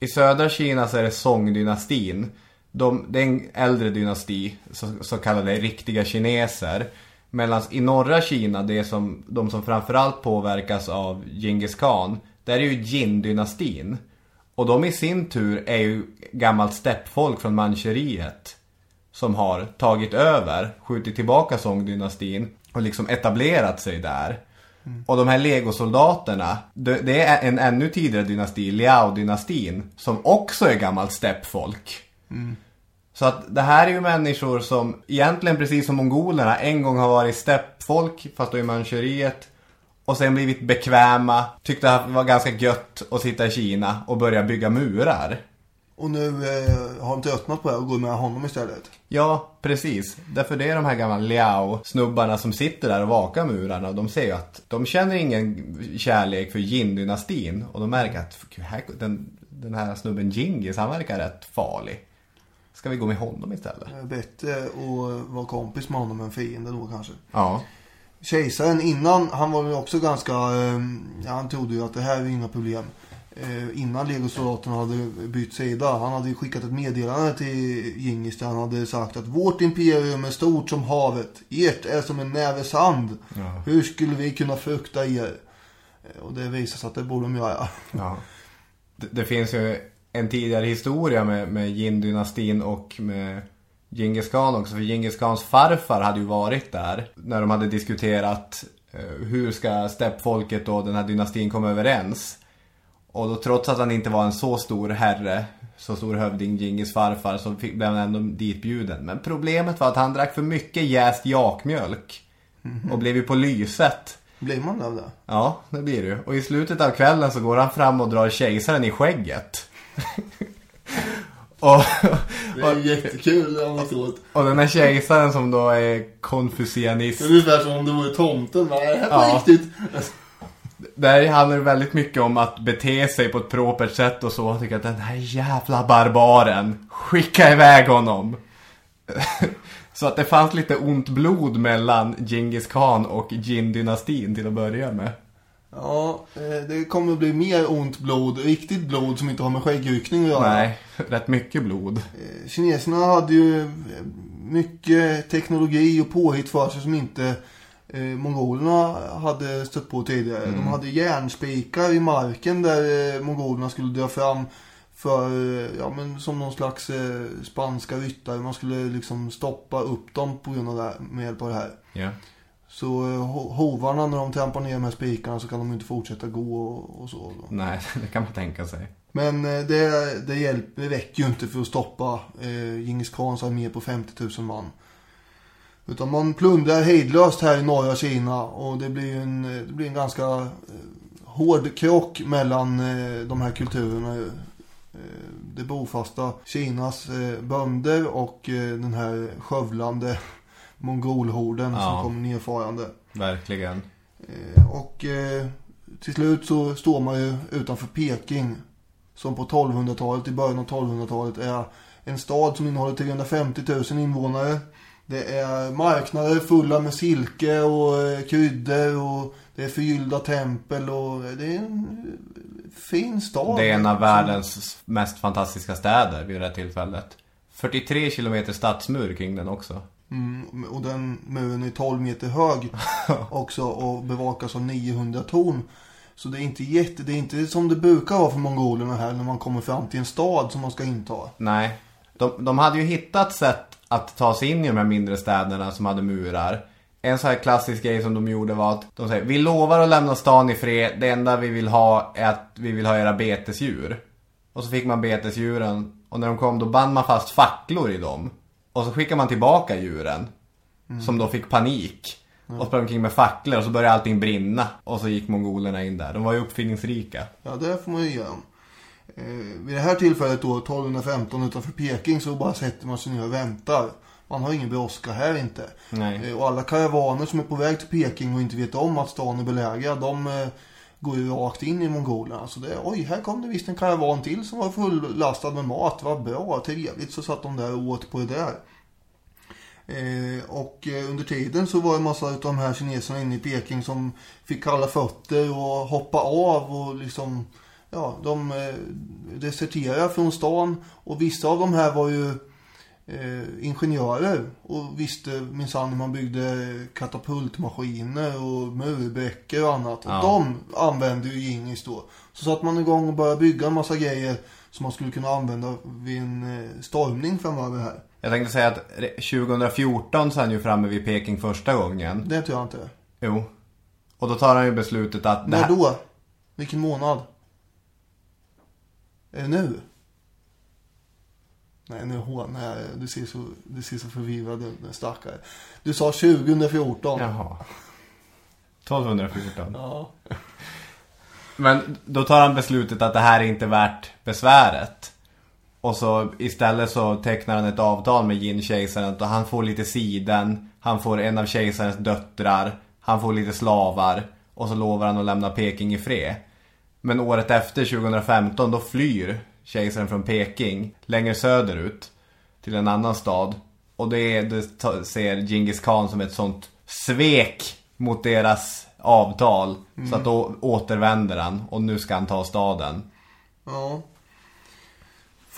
I södra Kina så är det Song-dynastin. De, det är en äldre dynasti, så, så kallade riktiga kineser. Medan i norra Kina, det är som, de som framförallt påverkas av Genghis khan, där är ju Jin-dynastin. Och de i sin tur är ju gammalt steppfolk från Manchuriet som har tagit över, skjutit tillbaka Song-dynastin och liksom etablerat sig där. Och de här legosoldaterna, det, det är en ännu tidigare dynasti, Liao-dynastin, som också är gammalt steppfolk. Så att det här är ju människor som egentligen precis som mongolerna en gång har varit steppfolk, fast då i Manchuriet. Och sen blivit bekväma, tyckte att det var ganska gött att sitta i Kina och börja bygga murar. Och nu eh, har de tröttnat på det och går med honom istället. Ja, precis. Därför det är de här gamla Liao-snubbarna som sitter där och vakar murarna. Och de ser ju att de känner ingen kärlek för Jin-dynastin. Och de märker att "Gud, här, den, den här snubben Gingis, han verkar rätt farlig. Ska vi gå med honom istället? Är Bättre att vara kompis med honom än fiende då kanske. Ja. Kejsaren innan, han var ju också ganska, eh, han trodde ju att det här är inga problem. Eh, innan legosoldaterna hade bytt sida. Han hade skickat ett meddelande till Gingis där han hade sagt att vårt imperium är stort som havet. Ert är som en näve sand. Ja. Hur skulle vi kunna frukta er? Eh, Och det visar sig att det borde de göra. Ja. Det, det finns ju en tidigare historia med, med Jin-dynastin och med Genghis khan också. För Genghis khans farfar hade ju varit där när de hade diskuterat eh, hur ska steppfolket och den här dynastin komma överens. Och då trots att han inte var en så stor herre, så stor hövding, Genghis farfar, så fick, blev han ändå ditbjuden. Men problemet var att han drack för mycket jäst jakmjölk. Och blev ju på lyset. Blir man av det? Ja, det blir ju. Och i slutet av kvällen så går han fram och drar kejsaren i skägget. och, Det är jättekul anekdot. och den här kejsaren som då är konfucianist. Det är ungefär som om det vore tomten. Va? Det här Ja. riktigt. Där handlar det väldigt mycket om att bete sig på ett propert sätt och så. Jag tycker att den här jävla barbaren, skicka iväg honom. så att det fanns lite ont blod mellan Genghis khan och Jin-dynastin till att börja med. Ja, eh, det kommer att bli mer ont blod. Riktigt blod som inte har med skäggryckning att göra. Nej, rätt mycket blod. Eh, Kineserna hade ju eh, mycket teknologi och påhitt för sig som inte eh, mongolerna hade stött på tidigare. De hade järnspikar i marken där eh, mongolerna skulle dra fram för, eh, ja men som någon slags eh, spanska ryttare. Man skulle liksom stoppa upp dem på grund av det här, med hjälp av det här. Ja. Så eh, ho- hovarna när de trampar ner de här spikarna så kan de inte fortsätta gå och, och så. Nej, det kan man tänka sig. Men eh, det, det, hjälp, det räcker ju inte för att stoppa eh, Genghis Khans armé på 50 000 man. Utan man plundrar hejdlöst här i norra Kina och det blir en, det blir en ganska eh, hård krock mellan eh, de här kulturerna. Eh, det bofasta Kinas bönder och den här skövlande mongolhorden Ja. som kommer nerfarande. Verkligen. Och till slut så står man ju utanför Peking. Som på 1200-talet, i början av 1200-talet är en stad som innehåller 350 000 invånare. Det är marknader fulla med silke och eh, kryddor och det är förgyllda tempel och det är en fin stad. Det är en av världens mest fantastiska städer vid det här tillfället. 43 kilometer stadsmur kring den också. Mm, och den muren är 12 meter hög också och bevakas av 900 torn. Så det är inte jätte, det är inte som det brukar vara för mongolerna här när man kommer fram till en stad som man ska inta. Nej. De, de hade ju hittat sätt att ta sig in i de här mindre städerna som hade murar. En sån här klassisk grej som de gjorde var att de säger Vi lovar att lämna stan i fred. Det enda vi vill ha är att vi vill ha era betesdjur. Och så fick man betesdjuren. Och när de kom då band man fast facklor i dem. Och så skickade man tillbaka djuren. Som då fick panik. Och sprang omkring med facklor och så började allting brinna. Och så gick mongolerna in där. De var ju uppfinningsrika. Ja, det får man ju. Eh, vid det här tillfället då, 1215 utanför Peking, så bara sätter man sig ner och väntar. Man har ingen brådska här inte. Nej. Eh, och alla karavaner som är på väg till Peking och inte vet om att stan är belägrad, de eh, går ju rakt in i mongolerna. Så det, oj, här kom det visst en karavan till som var fullastad med mat. Vad bra, trevligt. Så satt de där och åt på det där. Eh, och eh, under tiden så var det en massa av de här kineserna inne i Peking som fick kalla fötter och hoppa av och liksom, ja, de eh, deserterade från stan. Och vissa av de här var ju eh, ingenjörer och visste minsann hur man byggde katapultmaskiner och murbräckor och annat. Och Ja. de använde ju Gingis då. Så satte man igång och började bygga en massa grejer som man skulle kunna använda vid en eh, stormning framöver här. Jag tänkte säga att re- 2014 så är han ju framme vid Peking första gången. Det tror jag inte. Jo. Och då tar han ju beslutet att... När här- då? Vilken månad? Är det nu? Nej, nu hånar jag. Du ser så, du ser så förvirrad ut, den stackare. Du sa 2014. Jaha. 1214. Ja. Men då tar han beslutet att det här är inte värt besväret. Och så istället så tecknar han ett avtal med Jin-kejsaren. Och han får lite siden. Han får en av kejsarens döttrar. Han får lite slavar. Och så lovar han att lämna Peking i fred. Men året efter, 2015, då flyr kejsaren från Peking längre söderut. Till en annan stad. Och det, det ser Genghis Khan som ett sånt svek mot deras avtal. Så att då återvänder han och nu ska han ta staden. Ja.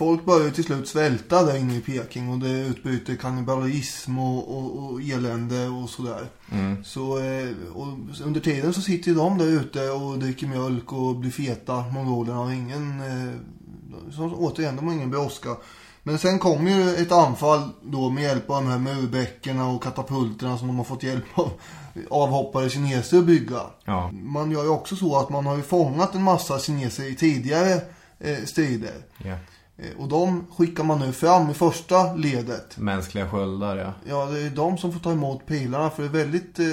Folk börjar ju till slut svälta där inne i Peking och det utbyter kannibalism och, och, och elände och sådär. Mm. Så eh, och under tiden så sitter de där ute och dricker mjölk och blir feta, mongolerna och ingen, eh, så, återigen, de har ingen brådska. Men sen kommer ju ett anfall då med hjälp av de här murbäckerna och katapulterna som de har fått hjälp av avhoppade kineser att bygga. Ja. Man gör ju också så att man har ju fångat en massa kineser i tidigare eh, strider. ja. Eh, och de skickar man nu fram i första ledet. Mänskliga sköldar, ja. Ja, det är de som får ta emot pilarna. För det är väldigt eh,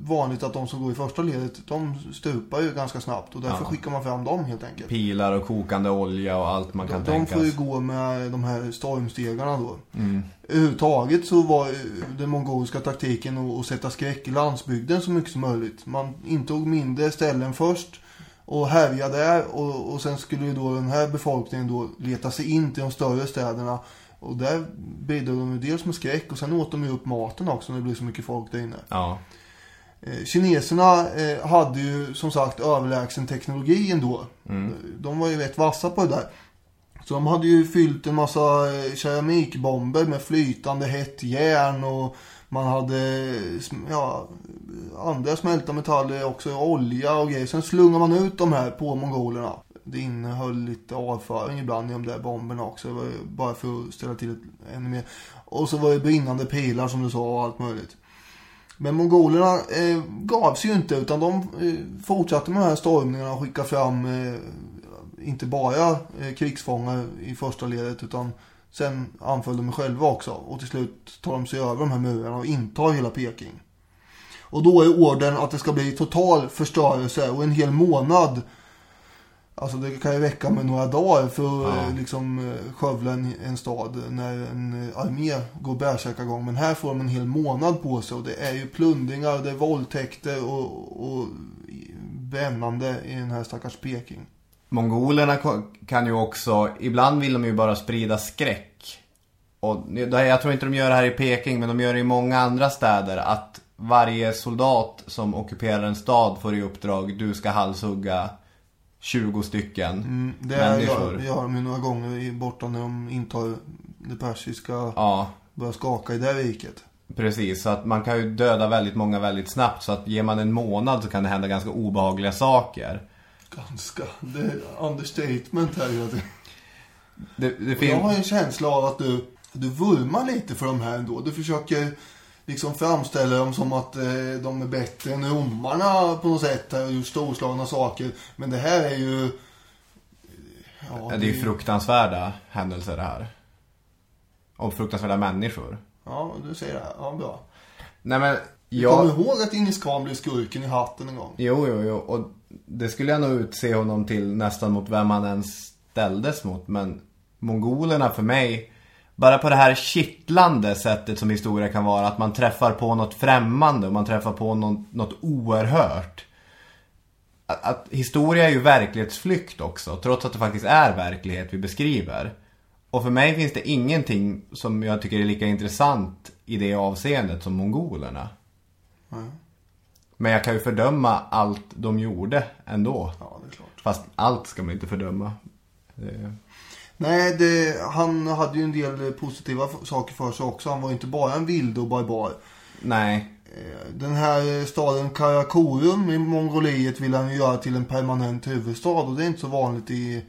vanligt att de som går i första ledet, de stupar ju ganska snabbt. Och därför Ja. skickar man fram dem helt enkelt. Pilar och kokande olja och allt man kan De, de tänka får ju gå med de här stormstegarna då. Mm. Överhuvudtaget så var eh, den mongoliska taktiken att, att sätta skräck i landsbygden så mycket som möjligt. Man intog mindre ställen först och härjade där och, och sen skulle ju då den här befolkningen då leta sig in till de större städerna. Och där bidrog de ju dels med skräck och sen åt de ju upp maten också när det blev så mycket folk där inne. Ja. Eh, Kineserna eh, hade ju som sagt överlägsen teknologi ändå. Mm. De var ju rätt vassa på det där. Så de hade ju fyllt en massa eh, keramikbomber med flytande hett järn och man hade ja, andra smälta metaller också, olja och grejer. Sen slungade man ut de här på mongolerna. Det innehöll lite avföring ibland i de där bomberna också. Bara för att ställa till det ännu mer. Och så var det brinnande pilar som du sa och allt möjligt. Men mongolerna eh, gav sig ju inte utan de eh, fortsatte med de här stormningarna och skickade fram eh, inte bara eh, krigsfångar i första ledet utan sen anföll de själva också. Och till slut tar de sig över de här murarna och intar hela Peking. Och då är ordern att det ska bli total förstörelse och en hel månad Alltså det kan ju räcka med några dagar för att Ja. eh, liksom eh, skövla en, en stad när en eh, armé går bärsärkagång. Men här får de en hel månad på sig och det är ju plundringar, det är våldtäkter och, och brännande i den här stackars Peking. Mongolerna kan ju också, ibland vill de ju bara sprida skräck. Och det- jag tror inte de gör det här i Peking, men de gör det i många andra städer. Att varje soldat som ockuperar en stad får i uppdrag, du ska halshugga 20 stycken Mm, det är, människor. gör, gör de ju några gånger borta när de intar det persiska. Ja, Börjar skaka i det riket. precis. Så att man kan ju döda väldigt många väldigt snabbt. Så att ger man en månad så kan det hända ganska obehagliga saker. Ganska. Det är understatement här. hela tiden. Det, det finns... Jag har en känsla av att du, du vurmar lite för de här ändå. Du försöker liksom framställa dem som att eh, de är bättre än romarna på något sätt. Och gjort storslagna saker. Men det här är ju... Ja, det är ju fruktansvärda händelser det här. Och fruktansvärda människor. Ja, du säger det. Ja, bra. Nej men, Jag jag... kommer ihåg att Djingis khan blev skurken i hatten en gång. Jo, jo, jo. Och det skulle jag nog utse honom till nästan mot vem han ens ställdes mot. Men mongolerna för mig, bara på det här kittlande sättet som historia kan vara. Att man träffar på något främmande och man träffar på något, något oerhört. Att, att historia är ju verklighetsflykt också. Trots att det faktiskt är verklighet vi beskriver. Och för mig finns det ingenting som jag tycker är lika intressant i det avseendet som mongolerna. Men jag kan ju fördöma allt de gjorde ändå. Ja, det är klart. Fast allt ska man inte fördöma. Det... Nej, det, han hade ju en del positiva saker för sig också. Han var ju inte bara en vild och barbar. Nej. Eh, Den här staden Karakorum i Mongoliet vill han ju göra till en permanent huvudstad. Och det är inte så vanligt i,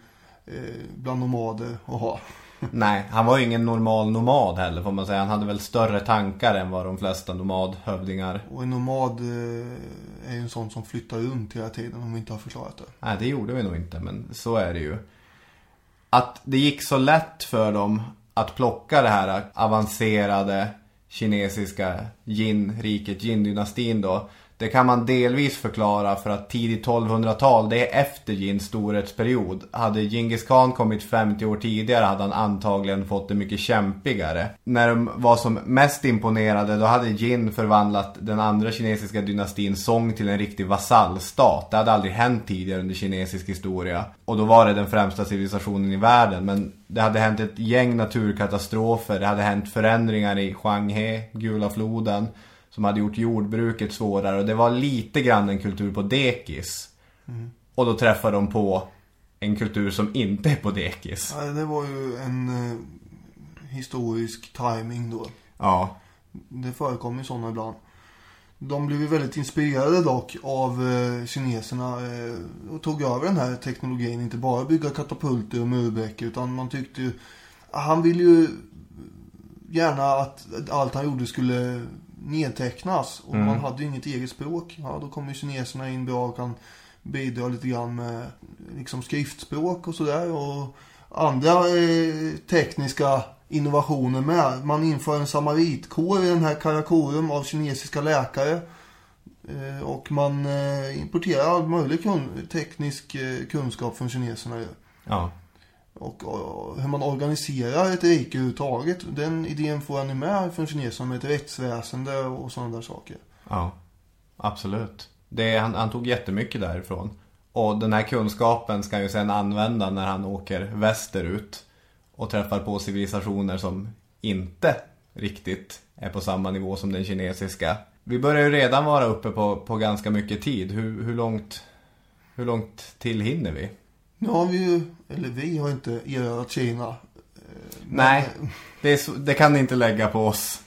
eh, bland nomader att ha. Nej, han var ju ingen normal nomad heller får man säga. Han hade väl större tankar än vad de flesta nomadhövdingar. Och en nomad eh, är ju en sån som flyttar runt hela tiden om vi inte har förklarat det. Nej, det gjorde vi nog inte, men så är det ju. Att det gick så lätt för dem att plocka det här avancerade kinesiska Jin-riket, Jin-dynastin då. Det kan man delvis förklara för att tidigt 1200-tal, det är efter Jins storhetsperiod. Hade Genghis khan kommit 50 år tidigare hade han antagligen fått det mycket kämpigare. När de var som mest imponerade, då hade Jin förvandlat den andra kinesiska dynastin Song till en riktig vasallstat. Det hade aldrig hänt tidigare under kinesisk historia. Och då var det den främsta civilisationen i världen. Men det hade hänt ett gäng naturkatastrofer, det hade hänt förändringar i Huanghe, Gula floden som hade gjort jordbruket svårare och det var lite grann en kultur på dekis. Mm. Och då träffade de på en kultur som inte är på dekis. Ja, det var ju en eh, historisk timing då. Ja, Det förekommer ju sådana ibland. De blev ju väldigt inspirerade dock av eh, kineserna eh, och tog över den här teknologin. Inte bara bygga katapulter och murbräckor utan man tyckte ju... Han ville ju gärna att allt han gjorde skulle nedtecknas. Och Mm. man hade ju inget eget språk. Ja, då kommer kineserna in bra och kan bidra lite grann med liksom skriftspråk och sådär. Och andra eh, tekniska innovationer med. Man inför en samaritkår i den här Karakorum av kinesiska läkare. Eh, och man eh, importerar all möjlig kun- teknisk eh, kunskap från kineserna ja, och, och hur man organiserar ett rike överhuvudtaget. Den idén får han ju med från kineserna med ett rättsväsende och sådana där saker. ja. Absolut. Det, han, han tog jättemycket därifrån. Och den här kunskapen ska han ju sedan använda när han åker västerut. Och träffar på civilisationer som inte riktigt är på samma nivå som den kinesiska. Vi börjar ju redan vara uppe på, på ganska mycket tid. Hur, hur, långt, hur långt till hinner vi? Nu har vi ju, eller vi har inte erövrat Kina. Nej, det, så, det kan ni inte lägga på oss.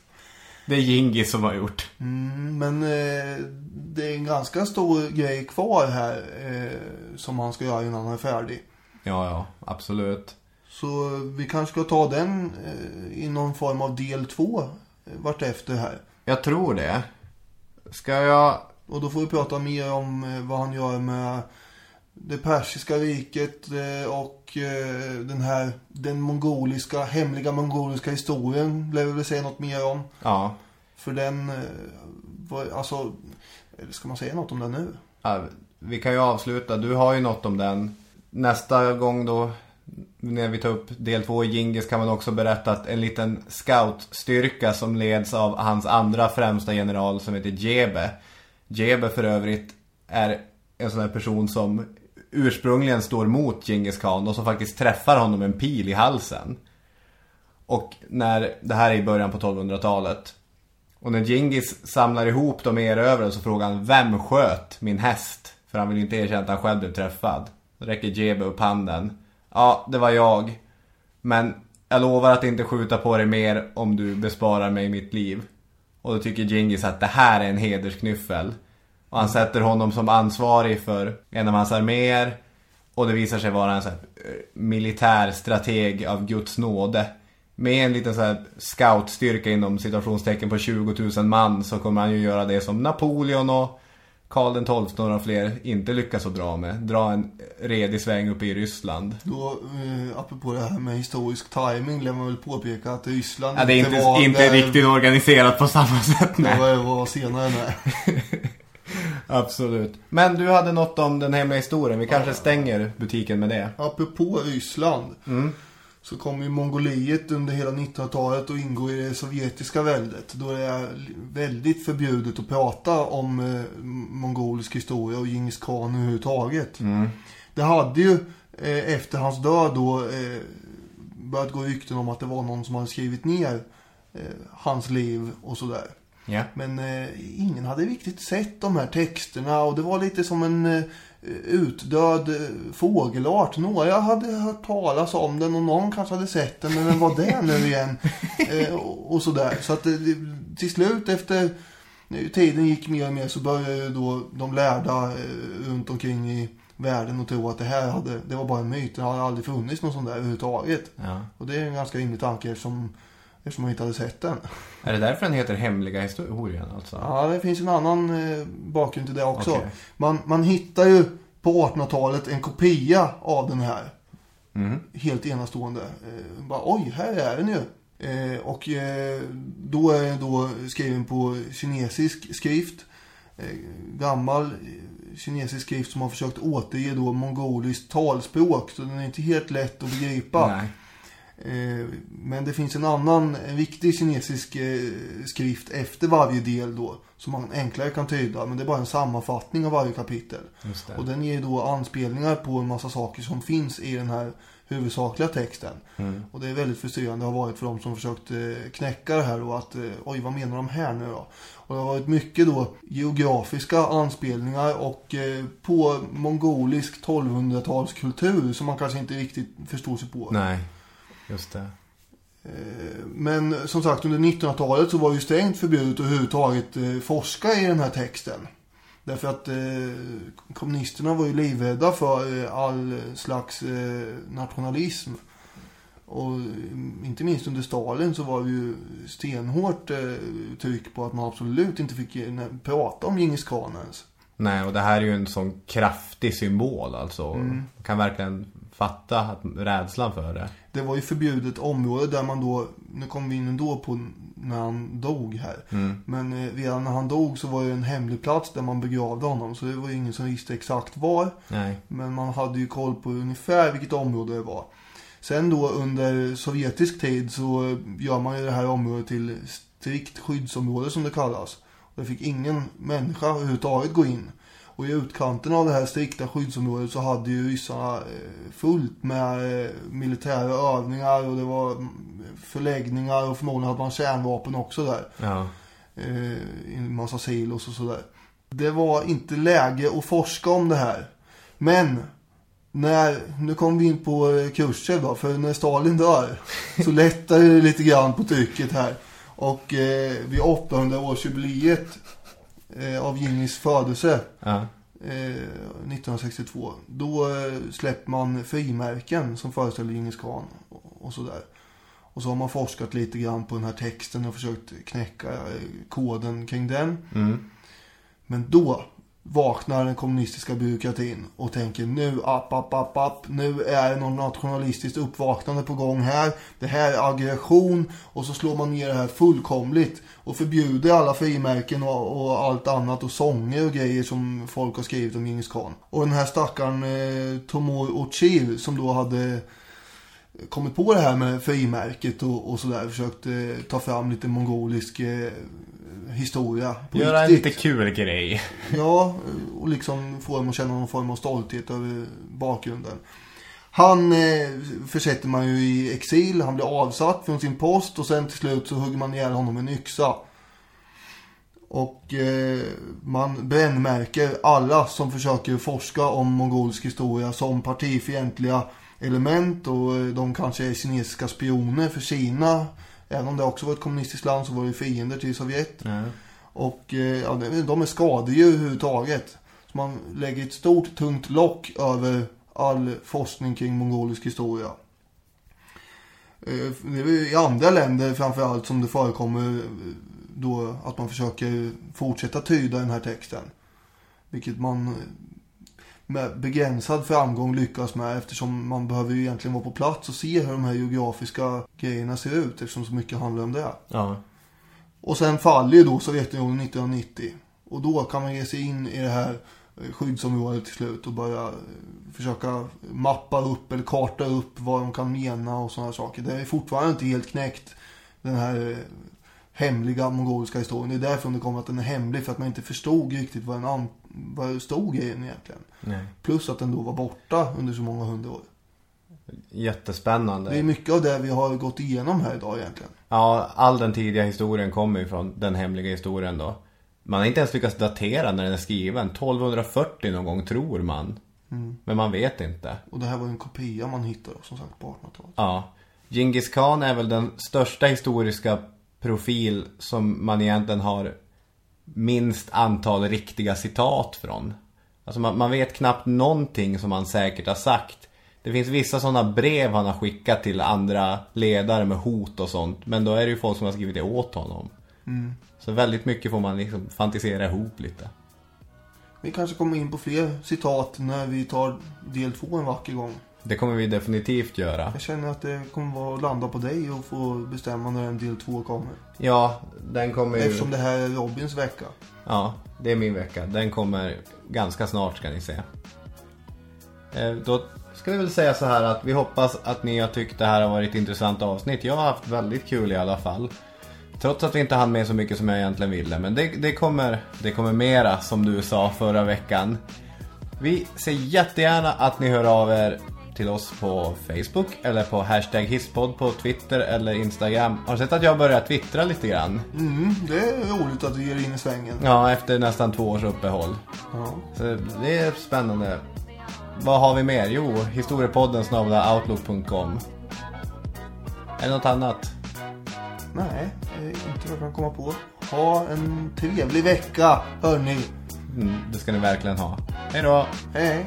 Det är Gingis som har gjort. Mm, men eh, det är en ganska stor grej kvar här eh, som han ska göra innan han är färdig. Ja, ja, absolut. Så vi kanske ska ta den eh, i någon form av del två eh, vartefter här. Jag tror det. Ska jag... Och då får vi prata mer om eh, vad han gör med det persiska riket eh, och eh, den här den mongoliska, hemliga mongoliska historien lär vi väl säga något mer om. Ja, För den eh, alltså, ska man säga något om den nu? ja, vi kan ju avsluta. Du har ju något om den. Nästa gång då, när vi tar upp del två i Gingis kan man också berätta att en liten scoutstyrka som leds av hans andra främsta general som heter Jebe. Jebe för övrigt är en sån här person som ursprungligen står mot Genghis khan och som faktiskt träffar honom med en pil i halsen. Och när, det här är i början på 1200-talet. Och när Genghis samlar ihop de erövrade så frågar han Vem sköt min häst? För han vill ju inte erkänna att han själv blev träffad. Då Räcker Jebe upp handen. Ja, det var jag. Men jag lovar att inte skjuta på dig mer om du besparar mig mitt liv. Och då tycker Genghis att det här är en hedersknyffel. Och han sätter honom som ansvarig för en av hans arméer. Och det visar sig vara en sån här eh, militär strateg av Guds nåde. Med en liten så här scoutstyrka inom situationstecken på 20 000 man så kommer han ju göra det som Napoleon och Karl XII och några fler inte lyckas så bra med. Dra en redig sväng uppe i Ryssland. Då, eh, apropå det här med historisk timing lär man väl påpeka att Ryssland Ja, det är inte, var inte där- riktigt organiserat på samma sätt. Det Nej. var, var senare nej. Absolut. Men du hade något om den hemliga historien. Vi kanske stänger butiken med det. Apropå Ryssland Mm. så kom ju Mongoliet under hela 1900-talet och ingår i det sovjetiska väldet. Då det är väldigt förbjudet att prata om eh, mongolisk historia och Djingis khan överhuvudtaget. Mm. Det hade ju eh, efter hans död då eh, börjat gå rykten om att det var någon som hade skrivit ner eh, hans liv och sådär. Ja. Men eh, ingen hade riktigt sett de här texterna och det var lite som en eh, utdöd eh, fågelart. Några hade hört talas om den och någon kanske hade sett den, men vem var det nu igen? Eh, och, och sådär. Så att eh, till slut efter tiden gick mer och mer så började då de lärda runt omkring i världen och tro att det här hade, det var bara en myt. Det hade aldrig funnits någon sån där överhuvudtaget. Ja. Och det är en ganska rimlig tanke eftersom, eftersom man inte hade sett den. Är det därför den heter Hemliga historien alltså? Ja, det finns en annan eh, bakgrund till det också. Okej. Man, man hittar ju på 1800-talet en kopia av den här. Mm. Helt enastående. Eh, bara, oj, här är den ju. Eh, och eh, då är den då skriven på kinesisk skrift. Eh, gammal eh, kinesisk skrift som har försökt återge då mongoliskt talspråk. Så den är inte helt lätt att begripa. Nej. Eh, Men det finns en annan en viktig kinesisk eh, skrift efter varje del då. Som man enklare kan tyda. Men det är bara en sammanfattning av varje kapitel. Och den ger då anspelningar på en massa saker som finns i den här huvudsakliga texten. Mm. Och det är väldigt frustrerande har varit för de som försökt eh, knäcka det här och att oj vad menar de här nu då? Och det har varit mycket då geografiska anspelningar och på mongolisk 1200-talskultur som man kanske inte riktigt förstår sig på. Nej, just det. Eh, Men som sagt under 1900-talet så var det ju strängt förbjudet att överhuvudtaget eh, forska i den här texten. Därför att eh, kommunisterna var ju livrädda för eh, all slags eh, nationalism. Och inte minst under Stalin så var det ju stenhårt tryck på att man absolut inte fick prata om Djingis khan ens. Nej, och det här är ju en sån kraftig symbol alltså. Mm. Man kan verkligen fatta att, rädslan för det. Det var ju förbjudet område där man då, nu kommer vi in ändå på när han dog här. Mm. Men eh, redan när han dog så var det en hemlig plats där man begravde honom. Så det var ju ingen som visste exakt var. Nej. Men man hade ju koll på ungefär vilket område det var. Sen då under sovjetisk tid så gör man ju det här området till strikt skyddsområde som det kallas. Och det fick ingen människa överhuvudtaget gå in. Och i utkanten av det här strikta skyddsområdet så hade ju ryssarna eh, fullt med eh, militära övningar och det var mm, förläggningar och förmodligen hade man kärnvapen också där. Ja. Eh, i en massa silos och sådär. Det var inte läge att forska om det här. Men när, nu kommer vi in på eh, Khrushchev då, för när Stalin dör så lättar det lite grann på trycket här. Och eh, vid 800-årsjubileet eh, av Djingis födelse Ja. eh, 1962. Då eh, släpper man frimärken som föreställer Djingis khan och, och sådär. Och så har man forskat lite grann på den här texten och försökt knäcka eh, koden kring den. Mm. Men då vaknar den kommunistiska byråkratin och tänker nu, app, app, app, app, nu är det något nationalistiskt uppvaknande på gång här. Det här är aggression och så slår man ner det här fullkomligt och förbjuder alla frimärken och, och allt annat och sånger och grejer som folk har skrivit om Djingis khan. Och den här stackaren eh, Tomor Ochir som då hade kommit på det här med frimärket och, och sådär. Försökt eh, ta fram lite mongolisk eh, historia. på Göra en lite kul grej. Ja, och liksom få dem att känna någon form av stolthet över bakgrunden. Han eh, försätter man ju i exil, han blir avsatt från sin post och sen till slut så hugger man ihjäl honom med en yxa. Och eh, man brännmärker alla som försöker forska om mongolisk historia som partifientliga element och eh, de kanske är kinesiska spioner för Kina. Även om det också var ett kommunistiskt land så var det fiender till Sovjet. Och eh, ja, de är skadedjur överhuvudtaget. Så man lägger ett stort tungt lock över all forskning kring mongolisk historia. Eh, Det är i andra länder framförallt som det förekommer då att man försöker fortsätta tyda den här texten. Vilket man med begränsad framgång lyckas med eftersom man behöver ju egentligen vara på plats och se hur de här geografiska grejerna ser ut eftersom så mycket handlar om det. Ja. Och sen faller ju då Sovjetunionen 1990. Och då kan man ge sig in i det här eh, skyddsområdet till slut och börja eh, försöka mappa upp eller karta upp vad de kan mena och sådana saker. Det är fortfarande inte helt knäckt den här eh, hemliga mongoliska historien. Det är därför det kommer att den är hemlig för att man inte förstod riktigt vad den an- vad det stod den egentligen. Nej. Plus att den då var borta under så många hundra år. Jättespännande. Det är mycket av det vi har gått igenom här idag egentligen. Ja, all den tidiga historien kommer ju från den hemliga historien då. Man har inte ens lyckats datera när den är skriven. 1240 någon gång tror man. Mm. Men man vet inte. Och det här var ju en kopia man hittade som sagt på 1800-talet. Ja. Genghis Khan är väl den största historiska profil som man egentligen har minst antal riktiga citat från. Alltså man, man vet knappt någonting som han säkert har sagt. Det finns vissa sådana brev han har skickat till andra ledare med hot och sånt. Men då är det ju folk som har skrivit det åt honom. Mm. Så väldigt mycket får man liksom fantisera ihop lite. Vi kanske kommer in på fler citat när vi tar del två en vacker gång. Det kommer vi definitivt göra. Jag känner att det kommer vara att landa på dig och få bestämma när en del två kommer. Ja, den kommer ju... Eftersom det här är Robins vecka. Ja, det är min vecka. Den kommer ganska snart ska ni se. Eh, Då ska vi väl säga så här att vi hoppas att ni har tyckt det här har varit ett intressant avsnitt. Jag har haft väldigt kul i alla fall. Trots att vi inte hann med så mycket som jag egentligen ville. Men det, det, kommer, det kommer mera som du sa förra veckan. Vi ser jättegärna att ni hör av er till oss på Facebook eller på hashtag hisspodd på Twitter eller Instagram. Har du sett att jag börjar twittra lite grann? Mm, det är roligt att du ger in i svängen. Ja, efter nästan två års uppehåll. Ja. Så det är spännande. Vad har vi mer? Jo, historiepodden snabla outlook.com. Är det något annat? Nej, inte vad jag kan komma på. Ha en trevlig vecka, hörni. Mm, det ska ni verkligen ha. Hej då! Hej.